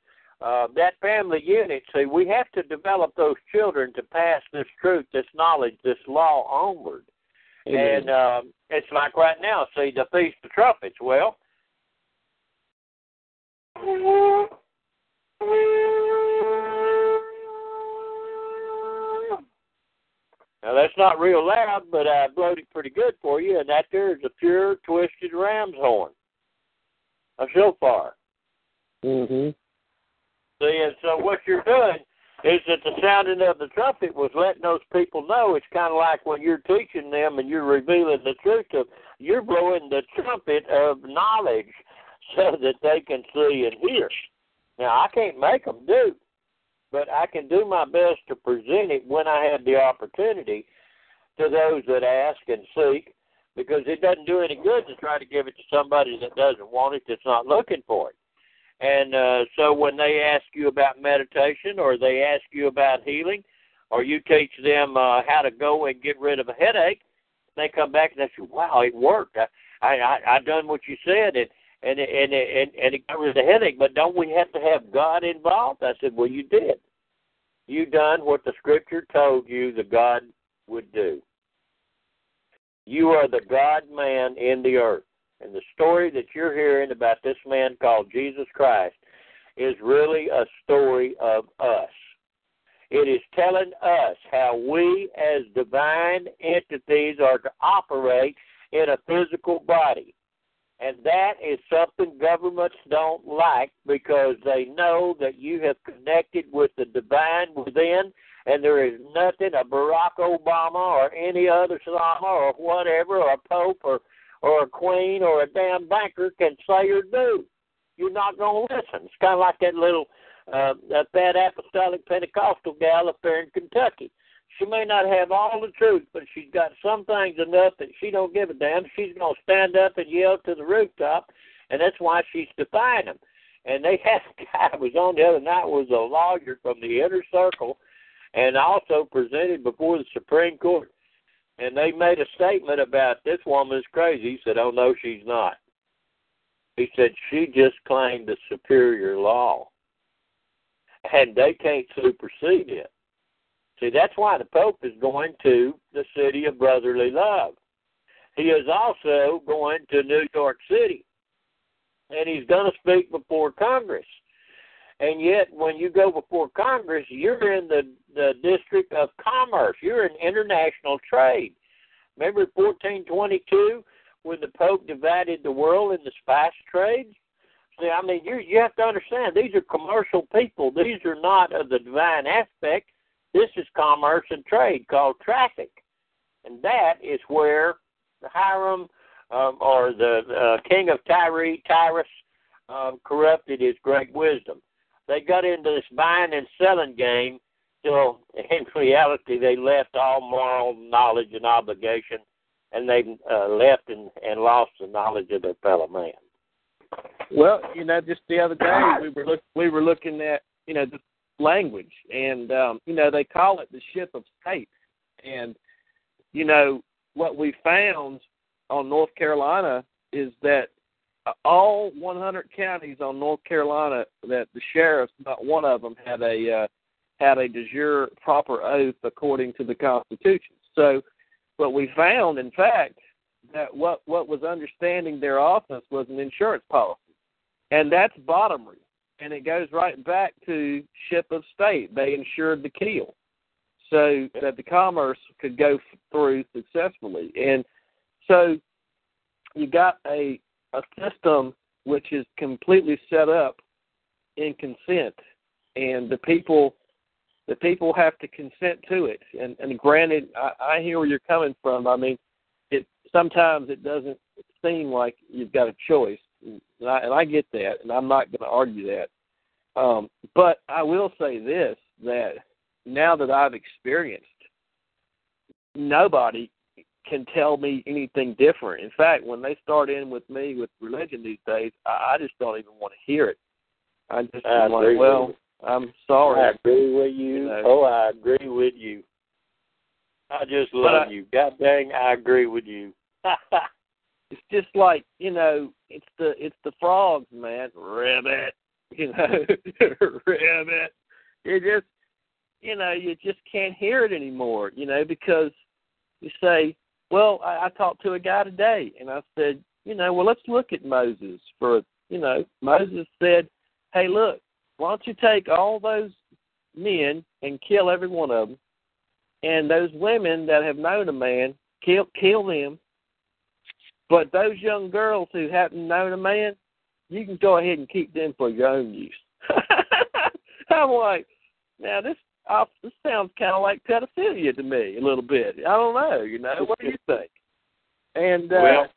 uh, that family unit, see, we have to develop those children to pass this truth, this knowledge, this law onward. Amen. And um, it's like right now, see, the Feast of Trumpets. Well, now that's not real loud, but I blowed it pretty good for you, and that there is a pure twisted ram's horn, a shofar. Mhm. See, and so what you're doing is that the sounding of the trumpet was letting those people know. It's kind of like when you're teaching them and you're revealing the truth of, you're blowing the trumpet of knowledge [laughs] so that they can see and hear. Now, I can't make them do, but I can do my best to present it when I have the opportunity to those that ask and seek, because it doesn't do any good to try to give it to somebody that doesn't want it, that's not looking for it. And uh, so when they ask you about meditation or they ask you about healing, or you teach them uh, how to go and get rid of a headache, they come back and they say, "Wow, it worked. I I I done what you said, and and and and and it got rid of the headache. But don't we have to have God involved? I said, well, you did. You done what the Scripture told you the God would do. You are the God man in the earth, and the story that you're hearing about this man called Jesus Christ is really a story of us. It is telling us how we, as divine entities, are to operate in a physical body. And that is something governments don't like because they know that you have connected with the divine within, and there is nothing a Barack Obama or any other Osama or whatever, or a Pope or, or a Queen or a damn banker can say or do. You're not going to listen. It's kind of like that little uh, that fat apostolic Pentecostal gal up there in Kentucky. She may not have all the truth, but she's got some things enough that she don't give a damn. She's gonna stand up and yell to the rooftop, and that's why she's defying them. And they [laughs] had a guy was on the other night was a lawyer from the inner circle, and also presented before the Supreme Court. And they made a statement about this woman is crazy. He said, "Oh no, she's not." He said she just claimed the superior law, and they can't supersede it. See, that's why the Pope is going to the city of brotherly love. He is also going to New York City, and he's going to speak before Congress. And yet, when you go before Congress, you're in the, the District of Commerce. You're in international trade. Remember 1422 when the Pope divided the world in the spice trade? See, I mean, you you have to understand these are commercial people. These are not of the divine aspect. This is commerce and trade called traffic, and that is where the Hiram um, or the uh, king of Tyre, Tyrus, um, corrupted his great wisdom. They got into this buying and selling game till, [laughs] in reality, they left all moral knowledge and obligation, and they uh, left and, and lost the knowledge of their fellow man. Well, you know, just the other day we were look, we were looking at you know the language, and um, you know they call it the ship of state, and you know what we found on North Carolina is that all 100 counties on North Carolina that the sheriffs, not one of them, had a uh, had a de jure proper oath according to the Constitution. So, what we found, in fact, that what what was understanding their office was an insurance policy, and that's bottomry, and it goes right back to ship of state. They insured the keel, so that the commerce could go through successfully, and so you got a a system which is completely set up in consent, and the people the people have to consent to it. And, and granted, I, I hear where you're coming from. I mean, it sometimes it doesn't seem like you've got a choice, and I, and I get that, and I'm not going to argue that. Um, but I will say this: that now that I've experienced, nobody can tell me anything different. In fact, when they start in with me with religion these days, I, I just don't even want to hear it. I just I like, well, I'm sorry. I agree with you. You know. Oh, I agree with you. I just love I- you. God dang, I agree with you. [laughs] it's just like you know, it's the it's the frogs, man. Ribbit, [laughs] you know, ribbit. It just you know, you just can't hear it anymore. You know, because you say, well, I, I talked to a guy today, and I said, you know, well, let's look at Moses for you know, Moses said, hey, look, why don't you take all those men and kill every one of them, and those women that have known a man, kill kill them. But those young girls who haven't known a man, you can go ahead and keep them for your own use. [laughs] I'm like, now this uh, this sounds kind of like pedophilia to me a little bit. I don't know, you know. What do you [laughs] think? And uh, Well-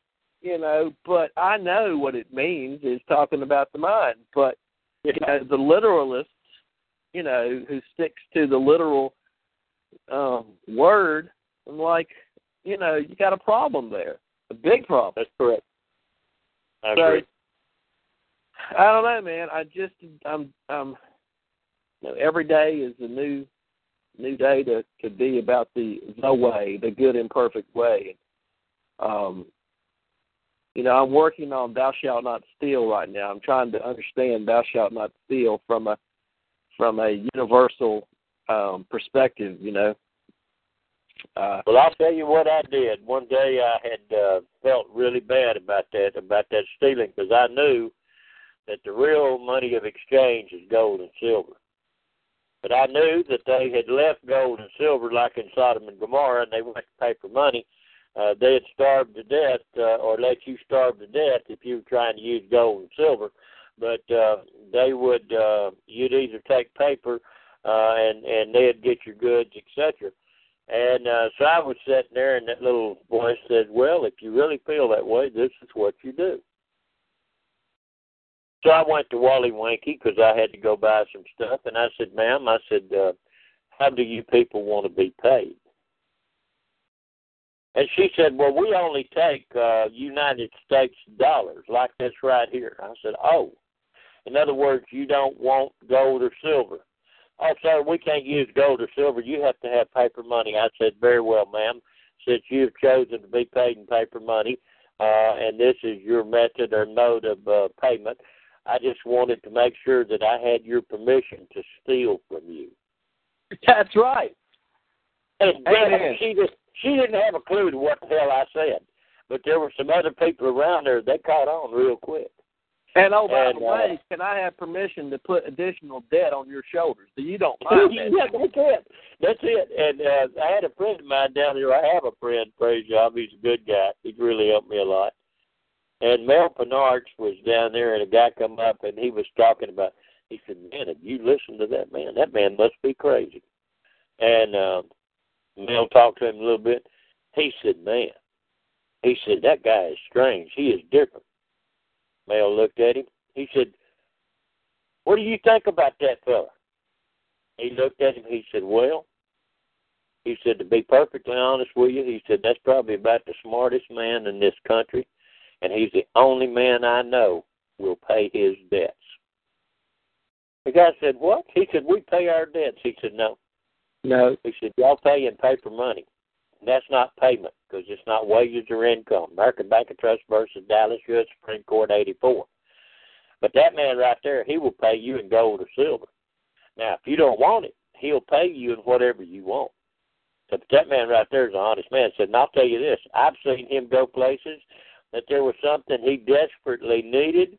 you know, but I know what it means is talking about the mind. But you know, the literalist, you know, who sticks to the literal um, word, I'm like, you know, you got a problem there, a big problem. That's correct. I So, agree. I don't know, man. I just I'm I'm you know, every day is a new new day to to be about the the way, the good and perfect way. Um you know, I'm working on thou shalt not steal right now. I'm trying to understand thou shalt not steal from a from a universal um perspective, you know. Uh Well, I'll tell you what I did. One day I had uh, felt really bad about that, about that stealing, because I knew that the real money of exchange is gold and silver. But I knew that they had left gold and silver like in Sodom and Gomorrah, and they went to paper money. Uh, they had starved to death, uh, or let you starve to death if you were trying to use gold and silver. But uh, they would, uh, you'd either take paper, uh, and and they'd get your goods, etc. And uh, so I was sitting there, and that little voice said, "Well, if you really feel that way, this is what you do." So I went to Wally Winky because I had to go buy some stuff, and I said, "Ma'am, I said, uh, how do you people want to be paid?" And she said, "Well, we only take uh, United States dollars, like this right here." I said, "Oh, in other words, you don't want gold or silver." Oh, sir, we can't use gold or silver. You have to have paper money. I said, very well, ma'am. Since you've chosen to be paid in paper money, uh, and this is your method or mode of uh, payment, I just wanted to make sure that I had your permission to steal from you. that's right. And Amen. she just she didn't have a clue to what the hell I said, but there were some other people around there. They caught on real quick. And oh, by And, the uh, can I have permission to put additional debt on your shoulders? Do you don't mind [laughs] that? yeah, that's it. That's it. And uh, I had a friend of mine down there. I have a friend, praise God. He's a good guy. He's really helped me a lot. And Mel Penarch was down there, and a guy come up, and he was talking about. He said, "Man, have you listened to that man? That man must be crazy." And uh, Mel talked to him a little bit. He said, "Man," he said, "that guy is strange. He is different." Mel looked at him. He said, "What do you think about that fella?" He looked at him. He said, "Well," he said, "to be perfectly honest with you, he said that's probably about the smartest man in this country, and he's the only man I know will pay his debts." The guy said, "What?" He said, "We pay our debts." He said, "No." No. He said, "Y'all pay in paper money. That's not payment because it's not wages or income." American Bank and Trust versus Dallas U.S. Supreme Court, '84. But that man right there, he will pay you in gold or silver. Now, if you don't want it, he'll pay you in whatever you want. But that man right there is an honest man. Said, and I'll tell you this: I've seen him go places that there was something he desperately needed,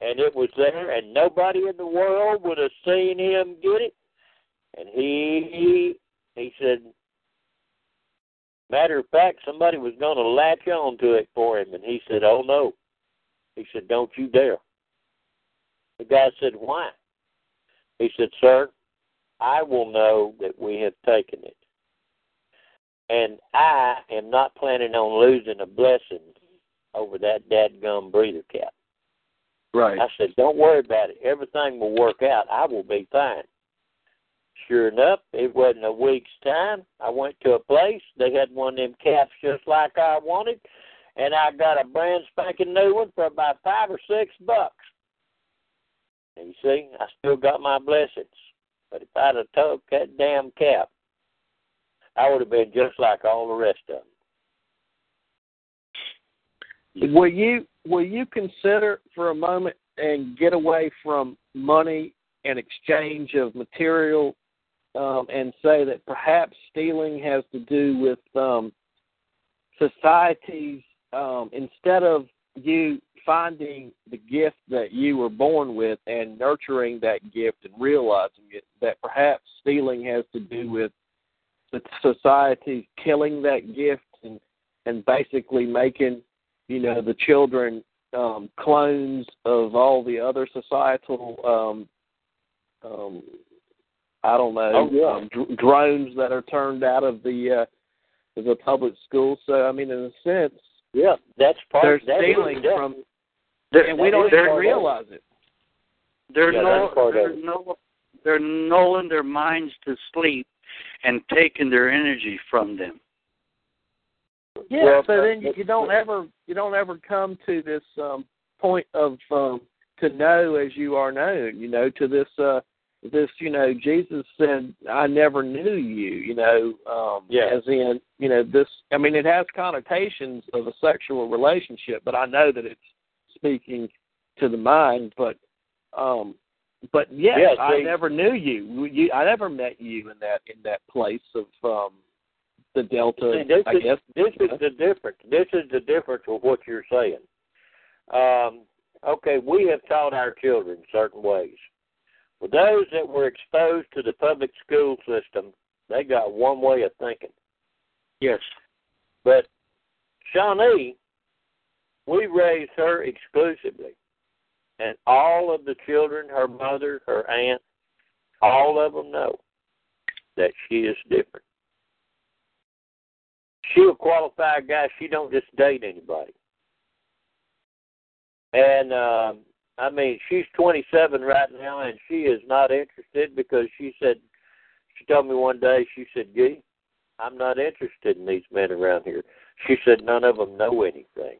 and it was there, and nobody in the world would have seen him get it. And he he said, matter of fact, somebody was going to latch on to it for him, and he said, "Oh no," he said, "Don't you dare." The guy said, "Why?" He said, "Sir, I will know that we have taken it, and I am not planning on losing a blessing over that dadgum breather cap." Right. I said, "Don't worry about it. Everything will work out. I will be fine." Sure enough, it wasn't a week's time. I went to a place. They had one of them caps just like I wanted, and I got a brand spanking new one for about five or six bucks. And you see, I still got my blessings. But if I'd have took that damn cap, I would have been just like all the rest of them. Will you will you consider for a moment and get away from money and exchange of material um, and say that perhaps stealing has to do with um, society's um, instead of you finding the gift that you were born with and nurturing that gift and realizing it, that perhaps stealing has to do with the society killing that gift and and basically making you know the children um, clones of all the other societal um, um, I don't know Oh, yeah. um, dr- drones that are turned out of the uh, the public schools. So I mean, in a sense, Yeah, that's part. they're that is stealing definitely- from, They're, and we don't even realize it. they're Yeah, no, that's part of they're it. no, they're nulling their minds to sleep and taking their energy from them. Yeah, Well, so then you, you don't ever you don't ever come to this um point of um to know as you are known, you know, to this uh this, you know, Jesus said, I never knew you, you know, um Yeah. as in, you know, this I mean it has connotations of a sexual relationship, but I know that it's speaking to the mind, but um but yes, Yeah, I never knew you. you. I never met you in that in that place of um the Delta, See, this I is, guess. This is the difference. This is the difference with what you're saying. Um, okay, we have taught our children certain ways. For those that were exposed to the public school system, they got one way of thinking. Yes. But Shawnee, we raised her exclusively. And all of the children, her mother, her aunt, all of them know that she is different. She'll qualify a guy, she don't just date anybody. And um I mean, she's 27 right now, and she is not interested because she said, she told me one day, she said, Gee, I'm not interested in these men around here. She said, none of them know anything.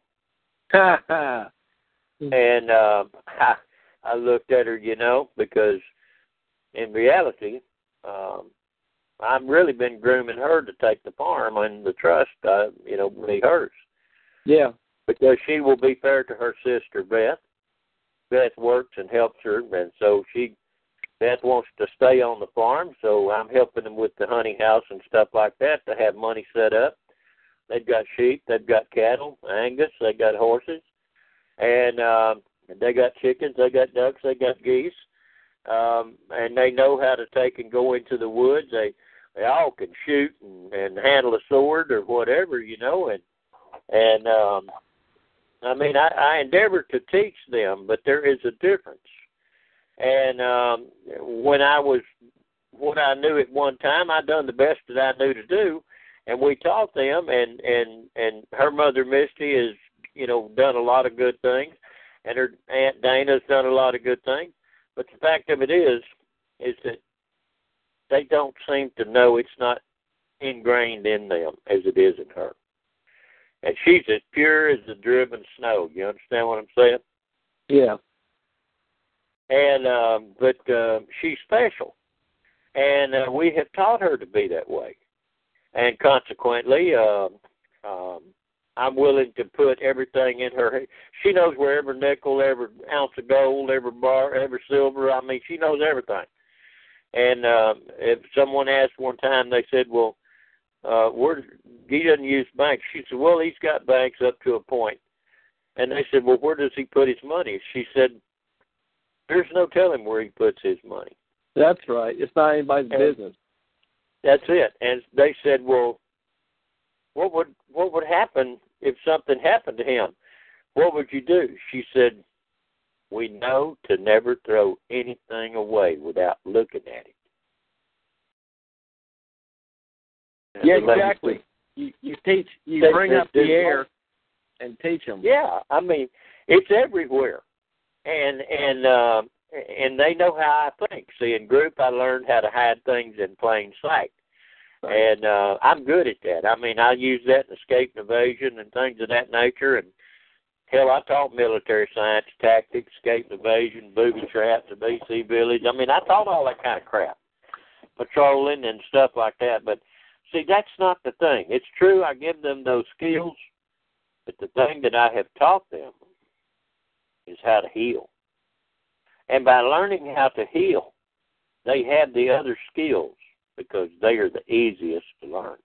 [laughs] And um, I, [laughs] I looked at her, you know, because in reality, um, I've really been grooming her to take the farm and the trust, uh, you know, be hers yeah. because she will be fair to her sister Beth. Beth works and helps her, and so she Beth wants to stay on the farm, so I'm helping them with the honey house and stuff like that to have money set up. They've got sheep, they've got cattle, Angus, they got horses, and um, They got chickens, they got ducks, they got geese, um, and they know how to take and go into the woods. They they all can shoot and, and handle a sword or whatever, you know, and and um, I mean I, I endeavor to teach them, but there is a difference. And um, when I was what I knew at one time, I done the best that I knew to do, and we taught them. And and and her mother Misty has you know done a lot of good things, and her aunt Dana's done a lot of good things. But the fact of it is, is that they don't seem to know it's not ingrained in them as it is in her. And she's as pure as the driven snow. You understand what I'm saying? Yeah. And um, but uh, she's special, and uh, we have taught her to be that way. And consequently, uh, um, I'm willing to put everything in her. She knows where every nickel, every ounce of gold, every bar, every silver. I mean, she knows everything. And um, if someone asked one time, they said, "Well, uh, where he doesn't use banks?" She said, "Well, he's got banks up to a point." And they said, "Well, where does he put his money?" She said, "There's no telling where he puts his money." That's right. It's not anybody's And- business. That's it. And they said, "Well, what would what would happen if something happened to him? What would you do?" She said, "We know to never throw anything away without looking at it." Yeah, exactly. You you teach you They- bring they up the air and teach them. Yeah, I mean, it's everywhere, and and uh, and they know how I think. See, in group, I learned how to hide things in plain sight, and uh, I'm good at that. I mean, I use that in escape and evasion and things of that nature. And hell, I taught military science, tactics, escape and evasion, booby traps, the BC village. I mean, I taught all that kind of crap, patrolling and stuff like that. But see, that's not the thing. It's true, I give them those skills, but the thing that I have taught them is how to heal. And by learning how to heal, they have the other skills because they are the easiest to learn.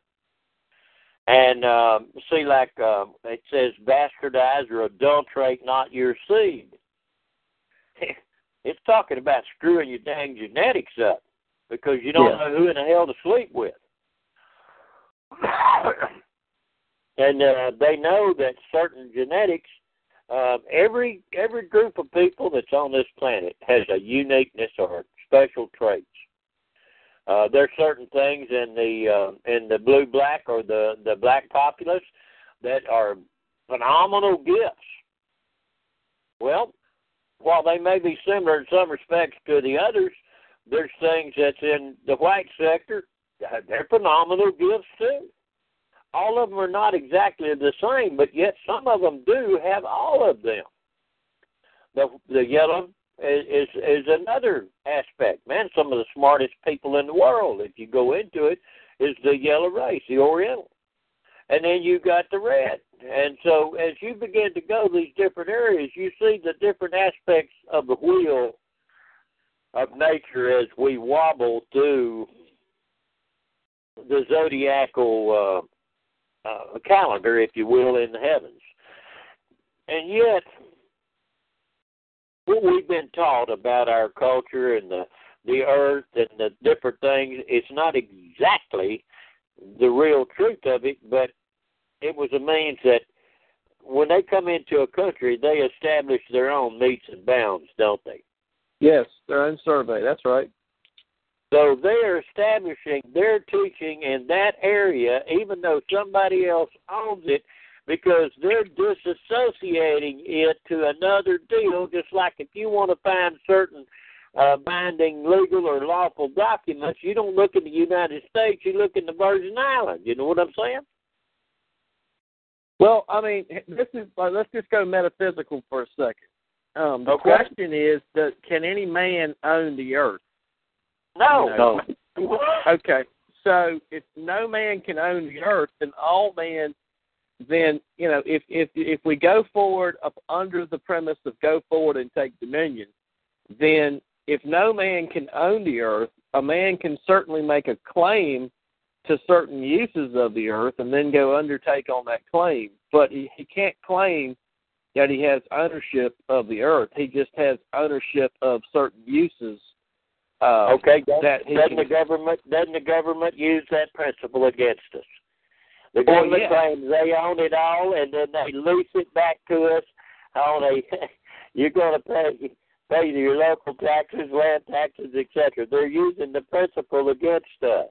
And um, see, like um, it says, bastardize or adulterate not your seed. [laughs] it's talking about screwing your dang genetics up because you don't Yeah. know who in the hell to sleep with. And uh, they know that certain genetics um, every every group of people that's on this planet has a uniqueness or special traits. Uh, there's certain things in the uh, in the blue black or the the black populace that are phenomenal gifts. Well, while they may be similar in some respects to the others, there's things that's in the white sector [laughs] they're phenomenal gifts too all of them are not exactly the same, but yet some of them do have all of them. The the yellow is, is is another aspect. Man, some of the smartest people in the world, if you go into it, is the yellow race, the Oriental, and then you got the red. And so, as you begin to go these different areas, you see the different aspects of the wheel of nature as we wobble through the zodiacal. Uh, uh, calendar, if you will, in the heavens. And yet, what we've been taught about our culture and the the earth and the different things, it's not exactly the real truth of it, but it was a means that when they come into a country, they establish their own metes and bounds, don't they? Yes, their own survey. That's right. So they're establishing their teaching in that area, even though somebody else owns it, because they're disassociating it to another deal. Just like if you want to find certain uh, binding legal or lawful documents, you don't look in the United States, you look in the Virgin Islands. You know what I'm saying? Well, I mean, this is. Uh, let's just go metaphysical for a second. Um, the Okay. question is, does, can any man own the earth? No, know, [laughs] Okay, so if no man can own the earth, then all men, then you know, if if if we go forward up under the premise of go forward and take dominion, then if no man can own the earth, a man can certainly make a claim to certain uses of the earth and then go undertake on that claim. But he, he can't claim that he has ownership of the earth. He just has ownership of certain uses. Uh, okay, doesn't, that doesn't can- the government doesn't the government use that principle against us? The Well, government yeah. claims they own it all, and then they lease it back to us on a. [laughs] you're going to pay pay your local taxes, land taxes, etc. They're using the principle against us.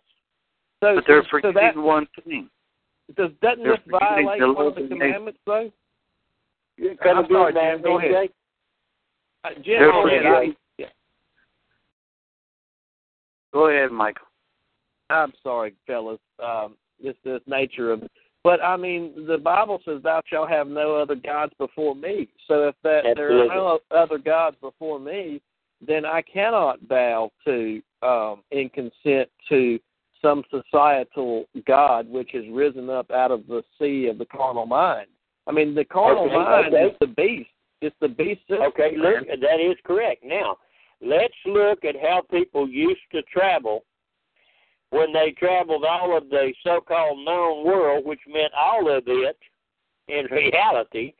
So, But they're so forgetting that one thing. does doesn't they're this violate the one of the commandments though? You're gonna I'm sorry, Jim, go ahead. Uh, Jim, They're go ahead. forgetting- I, yeah, Go ahead, Michael. I'm sorry, fellas. Um, just this nature of. But I mean, the Bible says, "Thou shalt have no other gods before me." So if that there are no other gods before me, then I cannot bow to um, and consent to some societal god which has risen up out of the sea of the carnal mind. I mean, the carnal Okay, mind okay. is the beast. It's the beast system. Okay, look, that is correct. Now, let's look at how people used to travel when they traveled all of the so-called known world, which meant all of it in [laughs] reality.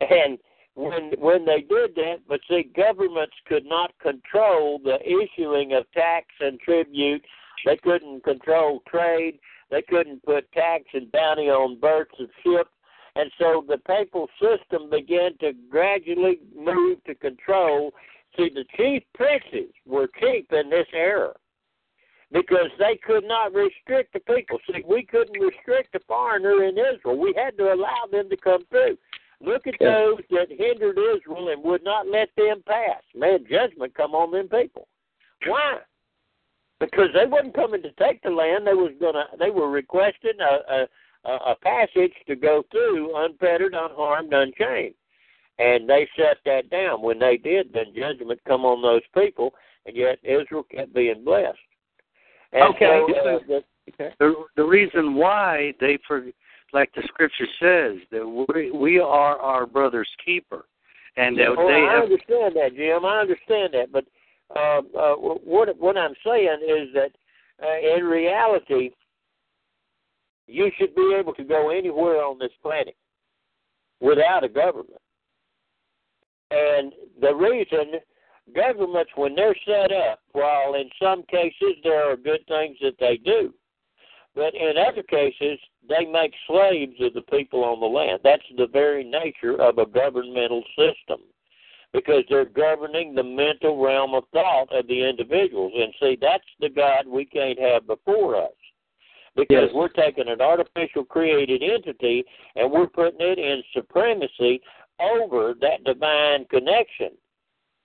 And when when they did that, but see, governments could not control the issuing of tax and tribute. They couldn't control trade. They couldn't put tax and bounty on berths of ships. And so the papal system began to gradually move to control. See, the chief princes were cheap in this era because they could not restrict the people. See, we couldn't restrict the foreigner in Israel. We had to allow them to come through. Look at Yeah. those that hindered Israel and would not let them pass. Man, judgment come on them people. Why? Because they wasn't coming to take the land. They was gonna. They were requesting a, a, a passage to go through unfettered, unharmed, unchained. And they shut that down. When they did, then judgment come on those people, and yet Israel kept being blessed. And Okay, so, uh, the, The the reason why they for like the scripture says that we we are our brother's keeper, and that Oh, they I have understand that, Jim. I understand that, but uh, uh, what what I'm saying is that uh, in reality, you should be able to go anywhere on this planet without a government. And the reason governments, when they're set up, while in some cases there are good things that they do, but in other cases they make slaves of the people on the land. That's the very nature of a governmental system because they're governing the mental realm of thought of the individuals. And see, that's the God we can't have before us. Because Yes. we're taking an artificial created entity and we're putting it in supremacy over that divine connection.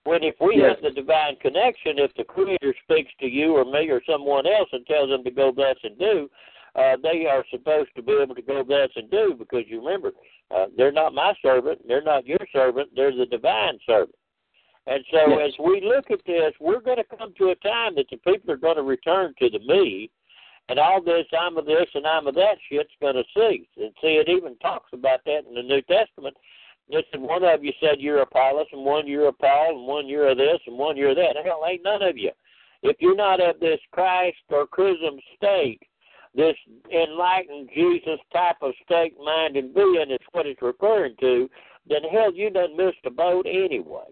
When if we Yes. have the divine connection, if the Creator speaks to you or me or someone else and tells them to go thus and do, uh, they are supposed to be able to go thus and do because you remember, uh, they're not my servant, they're not your servant, they're the divine servant. And so Yes. as we look at this, we're going to come to a time that the people are going to return to the me, and all this I'm of this and I'm of that shit's going to cease. And see, it even talks about that in the New Testament. Listen, one of you said you're a Apollos, and one you're a Paul, and one you're of this, and one you're that. Hell, ain't none of you. If you're not of this Christ or chrism state, this enlightened Jesus type of state, mind, and being is what it's referring to, then hell, you done missed the boat anyway.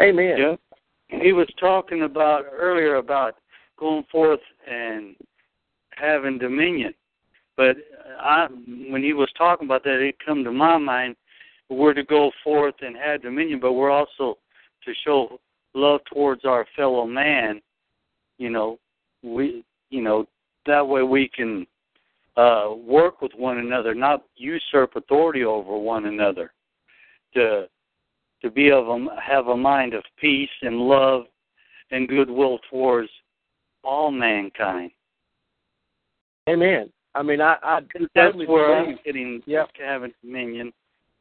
Amen. Yeah. He was talking about earlier about going forth and having dominion. But I, when he was talking about that, it come to my mind. We're to go forth and have dominion, but we're also to show love towards our fellow man. You know, we, you know, that way we can uh, work with one another, not usurp authority over one another. To to be of a, have a mind of peace and love and goodwill towards all mankind. Amen. I mean, I, I That's totally where believe. I'm getting Yep. having dominion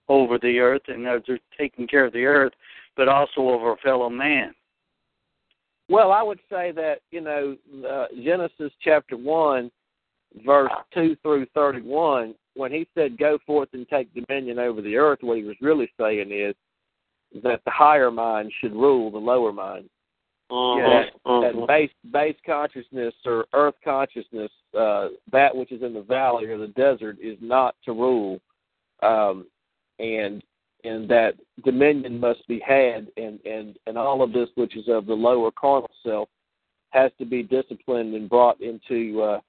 over the earth and as they're taking care of the earth, but also over a fellow man. Well, I would say that you know uh, Genesis chapter one, verse two through thirty-one, when he said, "Go forth and take dominion over the earth," what he was really saying is that the higher mind should rule the lower mind. Uh-huh, That, uh-huh. that base base consciousness or earth consciousness, uh, that which is in the valley or the desert, is not to rule um, and and that dominion must be had, and and and all of this, which is of the lower carnal self, has to be disciplined and brought into uh,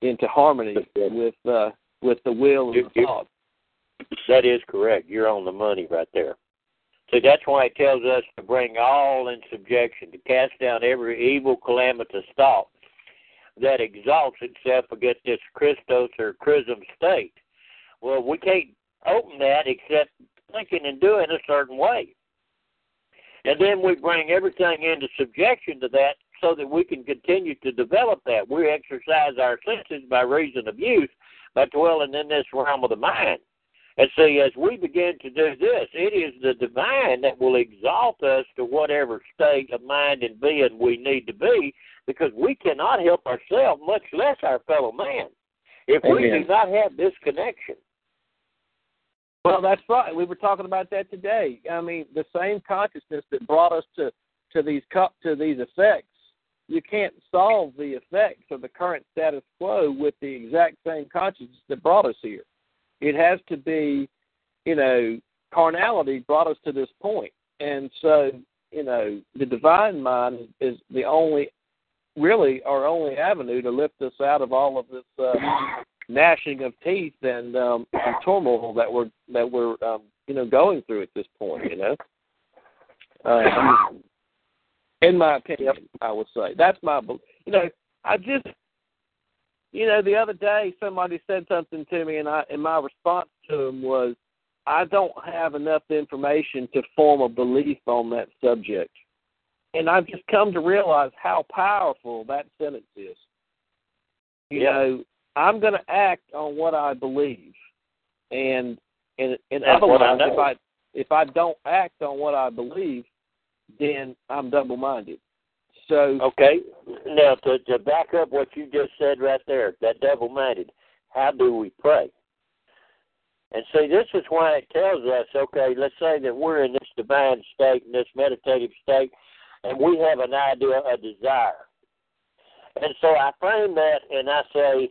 into harmony with uh, with the will of the Father. That is correct. You're on the money right there. So that's why it tells us to bring all in subjection, to cast down every evil, calamitous thought that exalts itself against this Christos or chrism state. Well, we can't open that except thinking and doing a certain way. And then we bring everything into subjection to that so that we can continue to develop that. We exercise our senses by reason of use by dwelling in this realm of the mind. And see, as we begin to do this, it is the divine that will exalt us to whatever state of mind and being we need to be, because we cannot help ourselves, much less our fellow man, if we do not have this connection. Well, that's right. We were talking about that today. I mean, the same consciousness that brought us to to these co- to these effects. You can't solve the effects of the current status quo with the exact same consciousness that brought us here. It has to be, you know, carnality brought us to this point, and so you know the divine mind is, the only, really, our only avenue to lift us out of all of this uh, gnashing of teeth and, um, and turmoil that we're that we're um, you know going through at this point. You know, uh, in my opinion, I would say that's my. You know, I just, you know, the other day somebody said something to me, and I and my response to them was, I don't have enough information to form a belief on that subject. And I've just come to realize how powerful that sentence is. You Yeah. know, I'm going to act on what I believe, and and and That's what I otherwise, if I if I don't act on what I believe, then I'm double-minded. So Okay. Now, to, to back up what you just said right there, that double minded, how do we pray? And see, this is why it tells us okay, let's say that we're in this divine state, in this meditative state, and we have an idea, a desire. And so I frame that and I say,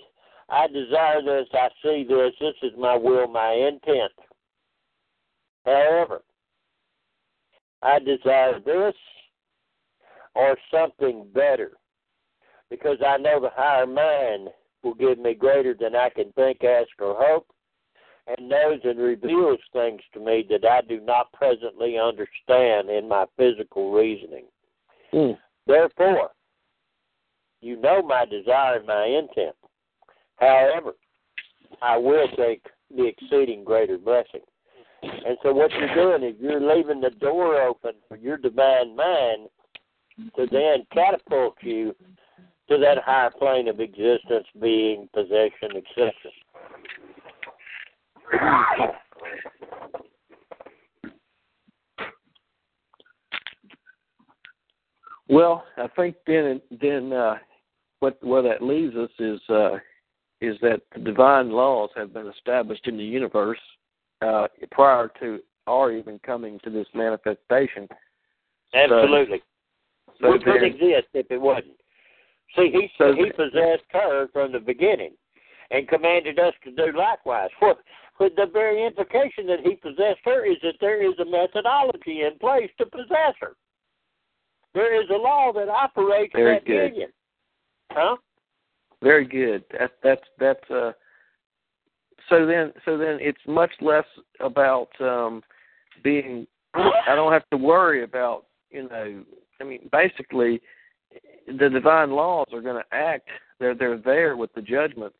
I desire this, I see this, this is my will, my intent. However, I desire this or something better because I know the higher mind will give me greater than I can think, ask, or hope, and knows and reveals things to me that I do not presently understand in my physical reasoning. mm, Therefore, you know my desire and my intent. However, I will take the exceeding greater blessing. And so what you're doing is you're leaving the door open for your divine mind to then catapult you to that higher plane of existence, being, possession, etc. Well, I think then then uh, what where that leaves us is uh, is that the divine laws have been established in the universe uh, prior to our even coming to this manifestation. Absolutely. So we couldn't exist if it wasn't. See, he So he possessed her from the beginning, and commanded us to do likewise. Well, but the very implication that he possessed her is that there is a methodology in place to possess her. There is a law that operates Very that good. union. Huh? Very good. That that's that's uh so then so then it's much less about um being I don't have to worry about, you know, I mean basically the divine laws are going to act they're they're there with the judgments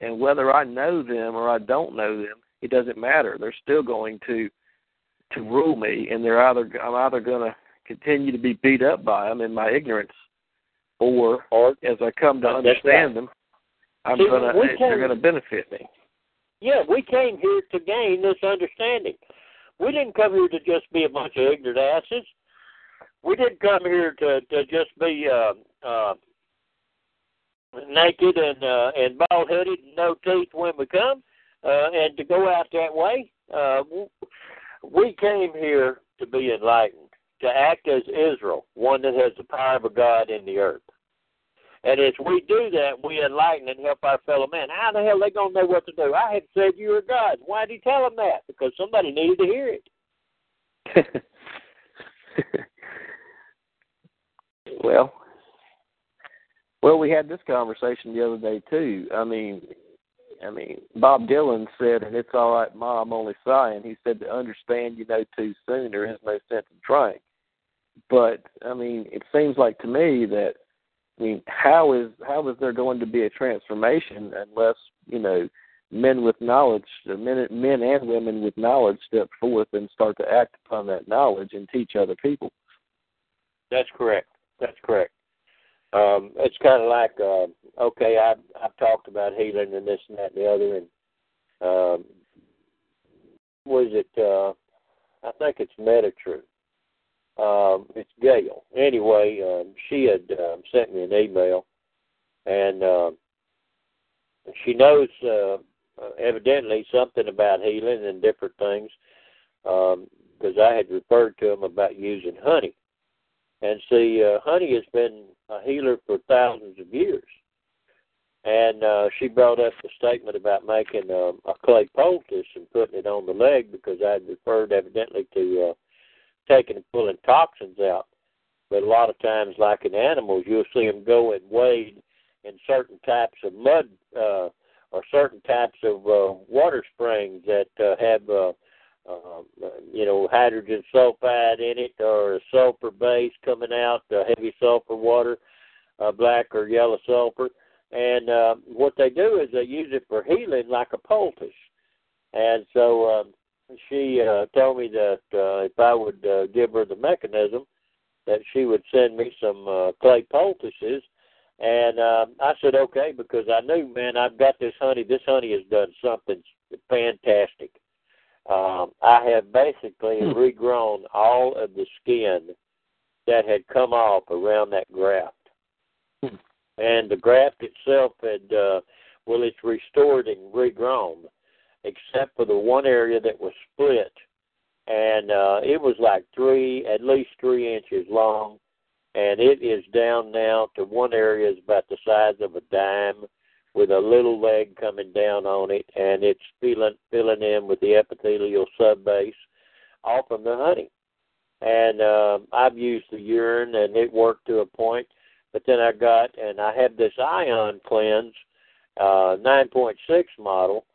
and whether I know them or I don't know them, it doesn't matter. They're still going to to rule me and they're either I'm either going to continue to be beat up by them in my ignorance or Or as I come to understand right. them, I'm See, gonna we they're gonna benefit me. Yeah, we came here to gain this understanding. We didn't come here to just be a bunch of ignorant asses. We didn't come here to to just be uh, uh, naked and uh, and bald headed no teeth when we come, uh, and to go out that way. Uh, we came here to be enlightened, to act as Israel, one that has the power of a God in the earth. And as we do that, we enlighten and help our fellow man. How the hell are they to know what to do? I had said you were God. Why did he tell them that? Because somebody needed to hear it. [laughs] well, well, we had this conversation the other day too. I mean, I mean, Bob Dylan said, "And it's all right, Ma, I'm only sighing." He said, "To understand you know too soon, there is no sense in trying." But I mean, it seems like to me that I mean, how is how is there going to be a transformation unless you know men with knowledge, men men and women with knowledge, step forth and start to act upon that knowledge and teach other people? That's correct. That's correct. Um, it's kind of like uh, okay, I've I've talked about healing and this and that and the other, and um, was it? Uh, I think it's Metatruth. Um, it's Gail. Anyway, um, she had um, sent me an email, and uh, she knows uh, evidently something about healing and different things because um, I had referred to them about using honey. And see, uh, honey has been a healer for thousands of years. And uh, she brought up the statement about making um, a clay poultice and putting it on the leg because I had referred evidently to uh, taking and pulling toxins out. But a lot of times, like in animals, you'll see them go and wade in certain types of mud uh, or certain types of uh, water springs that uh, have, uh, uh, you know, hydrogen sulfide in it or sulfur base coming out, uh, heavy sulfur water, uh, black or yellow sulfur. And uh, what they do is they use it for healing like a poultice. And so um, she uh, told me that uh, if I would uh, give her the mechanism, that she would send me some uh, clay poultices. And uh, I said okay because I knew, man, I've got this honey. This honey has done something fantastic. Um, I have basically hmm. regrown all of the skin that had come off around that graft, hmm. and the graft itself had, uh, well, it's restored and regrown except for the one area that was split, and uh, it was like three, at least three inches long, and it is down now to one area is about the size of a dime, with a little leg coming down on it, and it's filling filling in with the epithelial subbase, all from the honey. And uh, I've used the urine, and it worked to a point. But then I got, and I have this ion cleanse, uh, 9.6 model,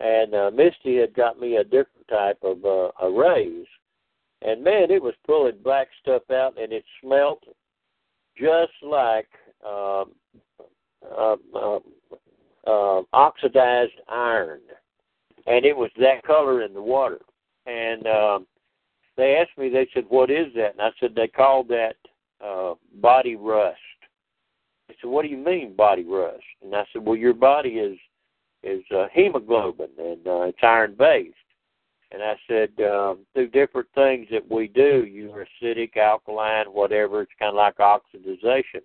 and uh, Misty had got me a different type of uh, arrays, and man, it was pulling black stuff out, and it smelt just like um, uh, uh, uh, oxidized iron, and it was that color in the water. And um, they asked me, they said, "What is that?" And I said, "They call that uh, body rust." They said, "What do you mean body rust?" And I said, "Well, your body is." is uh, hemoglobin, and uh, it's iron based. And I said, um, through different things that we do, you're acidic, alkaline, whatever, it's kind of like oxidization.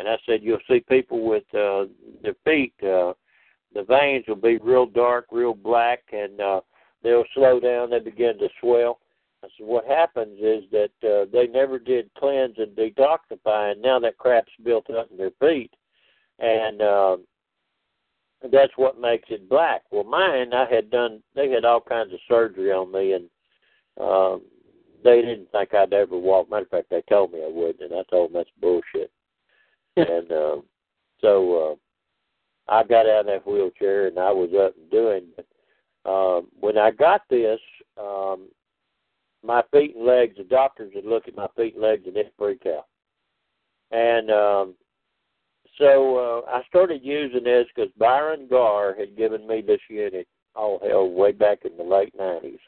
And I said, you'll see people with uh, their feet, uh, the veins will be real dark, real black, and uh, they'll slow down, they begin to swell. I said, what happens is that uh, they never did cleanse and detoxify, and now that crap's built up in their feet. And uh, that's what makes it black. Well, mine, I had done. They had all kinds of surgery on me, and um, they didn't think I'd ever walk. Matter of fact, they told me I would, and I told them that's bullshit. And um, so uh, I got out of that wheelchair, and I was up and doing. Um, when I got this, um, my feet and legs, the doctors would look at my feet and legs and they'd freak out. And um, so uh, I started using this because Byron Garr had given me this unit, all hell, way back in the late 90s.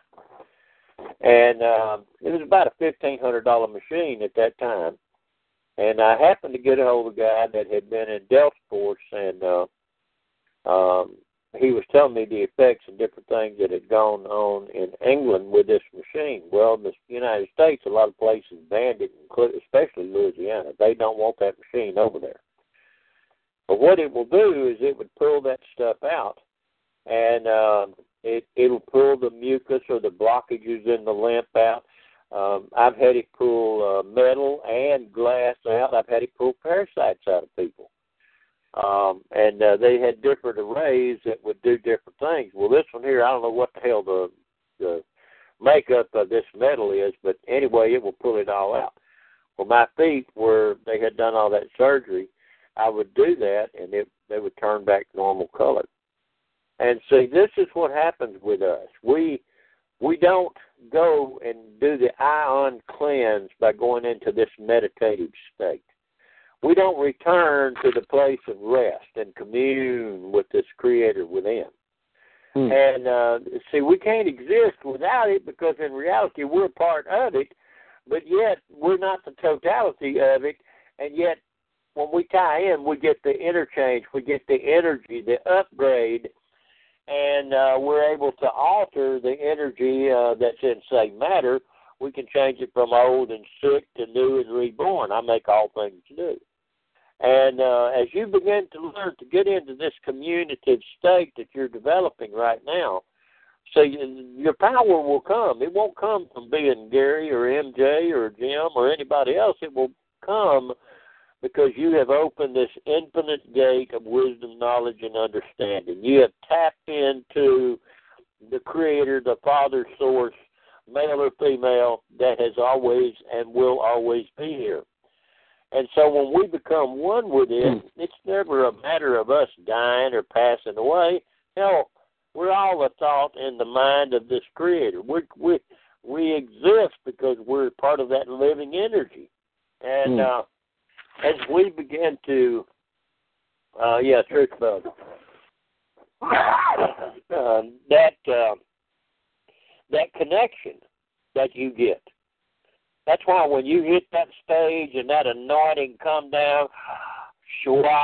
And um, it was about a $1,500 machine at that time. And I happened to get a hold of a guy that had been in Delta Force, and uh, um, he was telling me the effects and different things that had gone on in England with this machine. Well, in the United States, a lot of places banned it, especially Louisiana. They don't want that machine over there. But what it will do is it would pull that stuff out, and uh, it it'll pull the mucus or the blockages in the lymph out. Um, I've had it pull uh, metal and glass out. I've had it pull parasites out of people. um, and uh, they had different arrays that would do different things. Well, this one here, I don't know what the hell the the makeup of this metal is, but anyway, it will pull it all out. Well, my feet, where they had done all that surgery, I would do that, and it they would turn back normal color. And see, this is what happens with us. We we don't go and do the ion cleanse by going into this meditative state. We don't return to the place of rest and commune with this Creator within. Hmm. And uh, see, we can't exist without it because in reality we're part of it, but yet we're not the totality of it. And yet, when we tie in, we get the interchange, we get the energy, the upgrade and uh, we're able to alter the energy uh, that's in, say, matter. We can change it from old and sick to new and reborn. I make all things new. And uh, as you begin to learn to get into this communicative state that you're developing right now, so you, your power will come. It won't come from being Gary or MJ or Jim or anybody else. It will come because you have opened this infinite gate of wisdom, knowledge, and understanding. You have tapped into the Creator, the Father Source, male or female, that has always and will always be here. And so when we become one with it, hmm. it's never a matter of us dying or passing away. Hell, we're all a thought in the mind of this Creator. We we we exist because we're part of that living energy. And mm. uh, as we begin to, uh, yeah, truth bug, uh, that uh, that connection that you get. That's why when you hit that stage and that anointing come down, [sighs] shwa,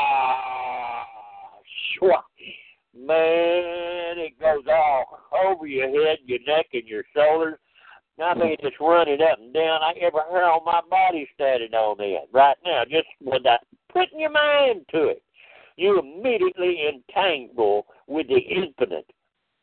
shwa, man, it goes all over your head, your neck, and your shoulders. I mean, just running up and down. I ever hear on my body standing on it right now, just with that putting your mind to it. You immediately entangle with the infinite.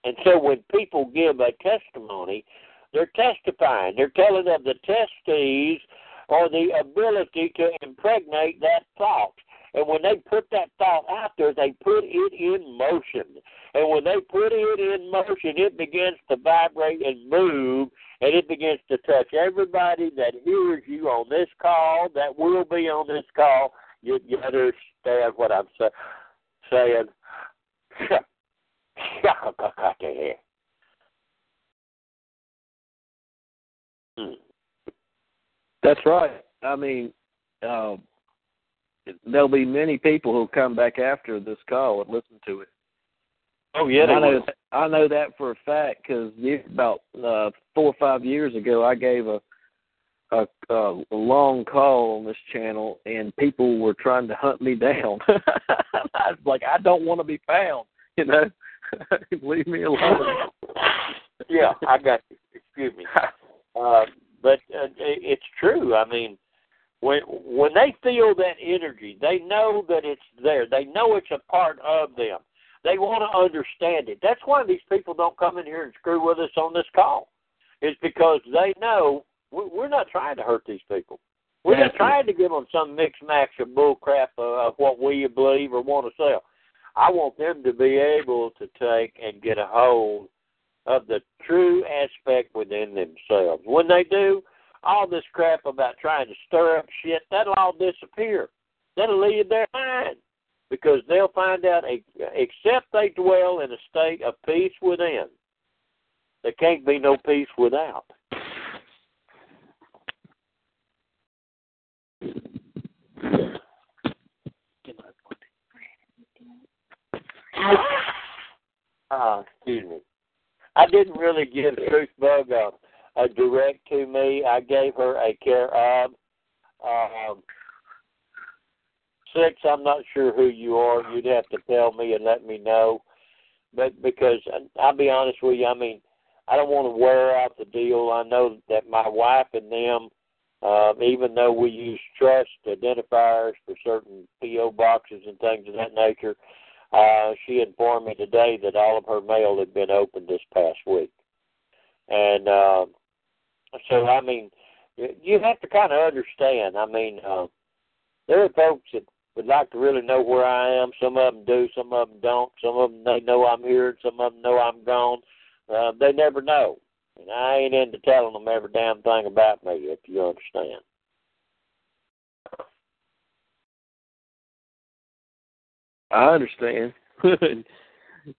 And so when people give a testimony, they're testifying. They're telling of the testes or the ability to impregnate that thought. And when they put that thought out there, they put it in motion. And when they put it in motion, it begins to vibrate and move and it begins to touch everybody that hears you on this call, that will be on this call. You, you understand what I'm say, saying? [laughs] Hmm. That's right. I mean, uh, there'll be many people who'll come back after this call and listen to it. Oh yeah, I know. That, I know that for a fact because about uh, four or five years ago, I gave a, a a long call on this channel, and people were trying to hunt me down. [laughs] I was like, I don't want to be found. You know, [laughs] leave me alone. yeah, I got you. Excuse me. [laughs] Uh, but uh, it's true. I mean, when when they feel that energy, they know that it's there. They know it's a part of them. They want to understand it. That's why these people don't come in here and screw with us on this call. Is because they know we're not trying to hurt these people. We're not trying to give them some mix match of bull crap of what we believe or want to sell. I want them to be able to take and get a hold of the true aspect within themselves. When they do, all this crap about trying to stir up shit, that'll all disappear. That'll leave their mind because they'll find out, except they dwell in a state of peace within, there can't be no peace without. Uh, excuse me. I didn't really give Truth Bug a, a direct to me. I gave her a care of. Um, six, I'm not sure who you are. You'd have to tell me and let me know. But because I'll be honest with you, I mean, I don't want to wear out the deal. I know that my wife and them, uh, even though we use trust identifiers for certain PO boxes and things of that nature, uh, she informed me today that all of her mail had been opened this past week. And uh, so, I mean, you have to kind of understand. I mean, uh, there are folks that would like to really know where I am. Some of them do, some of them don't. Some of them they know I'm here, some of them know I'm gone. Uh, they never know, and I ain't into telling them every damn thing about me. If you understand. I understand. [laughs]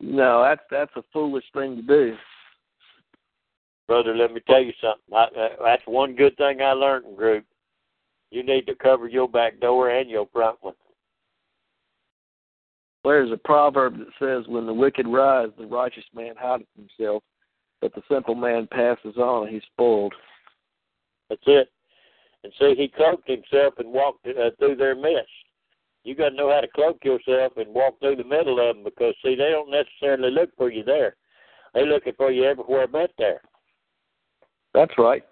no, that's that's a foolish thing to do. Brother, let me tell you something. I, uh, that's one good thing I learned in group. You need to cover your back door and your front one. There's a proverb that says, "When the wicked rise, the righteous man hideth himself, but the simple man passes on, and he's spoiled." That's it. And see, he cloaked himself and walked uh, through their midst. You got to know how to cloak yourself and walk through the middle of them because see, they don't necessarily look for you there. They're looking for you everywhere but there. That's right.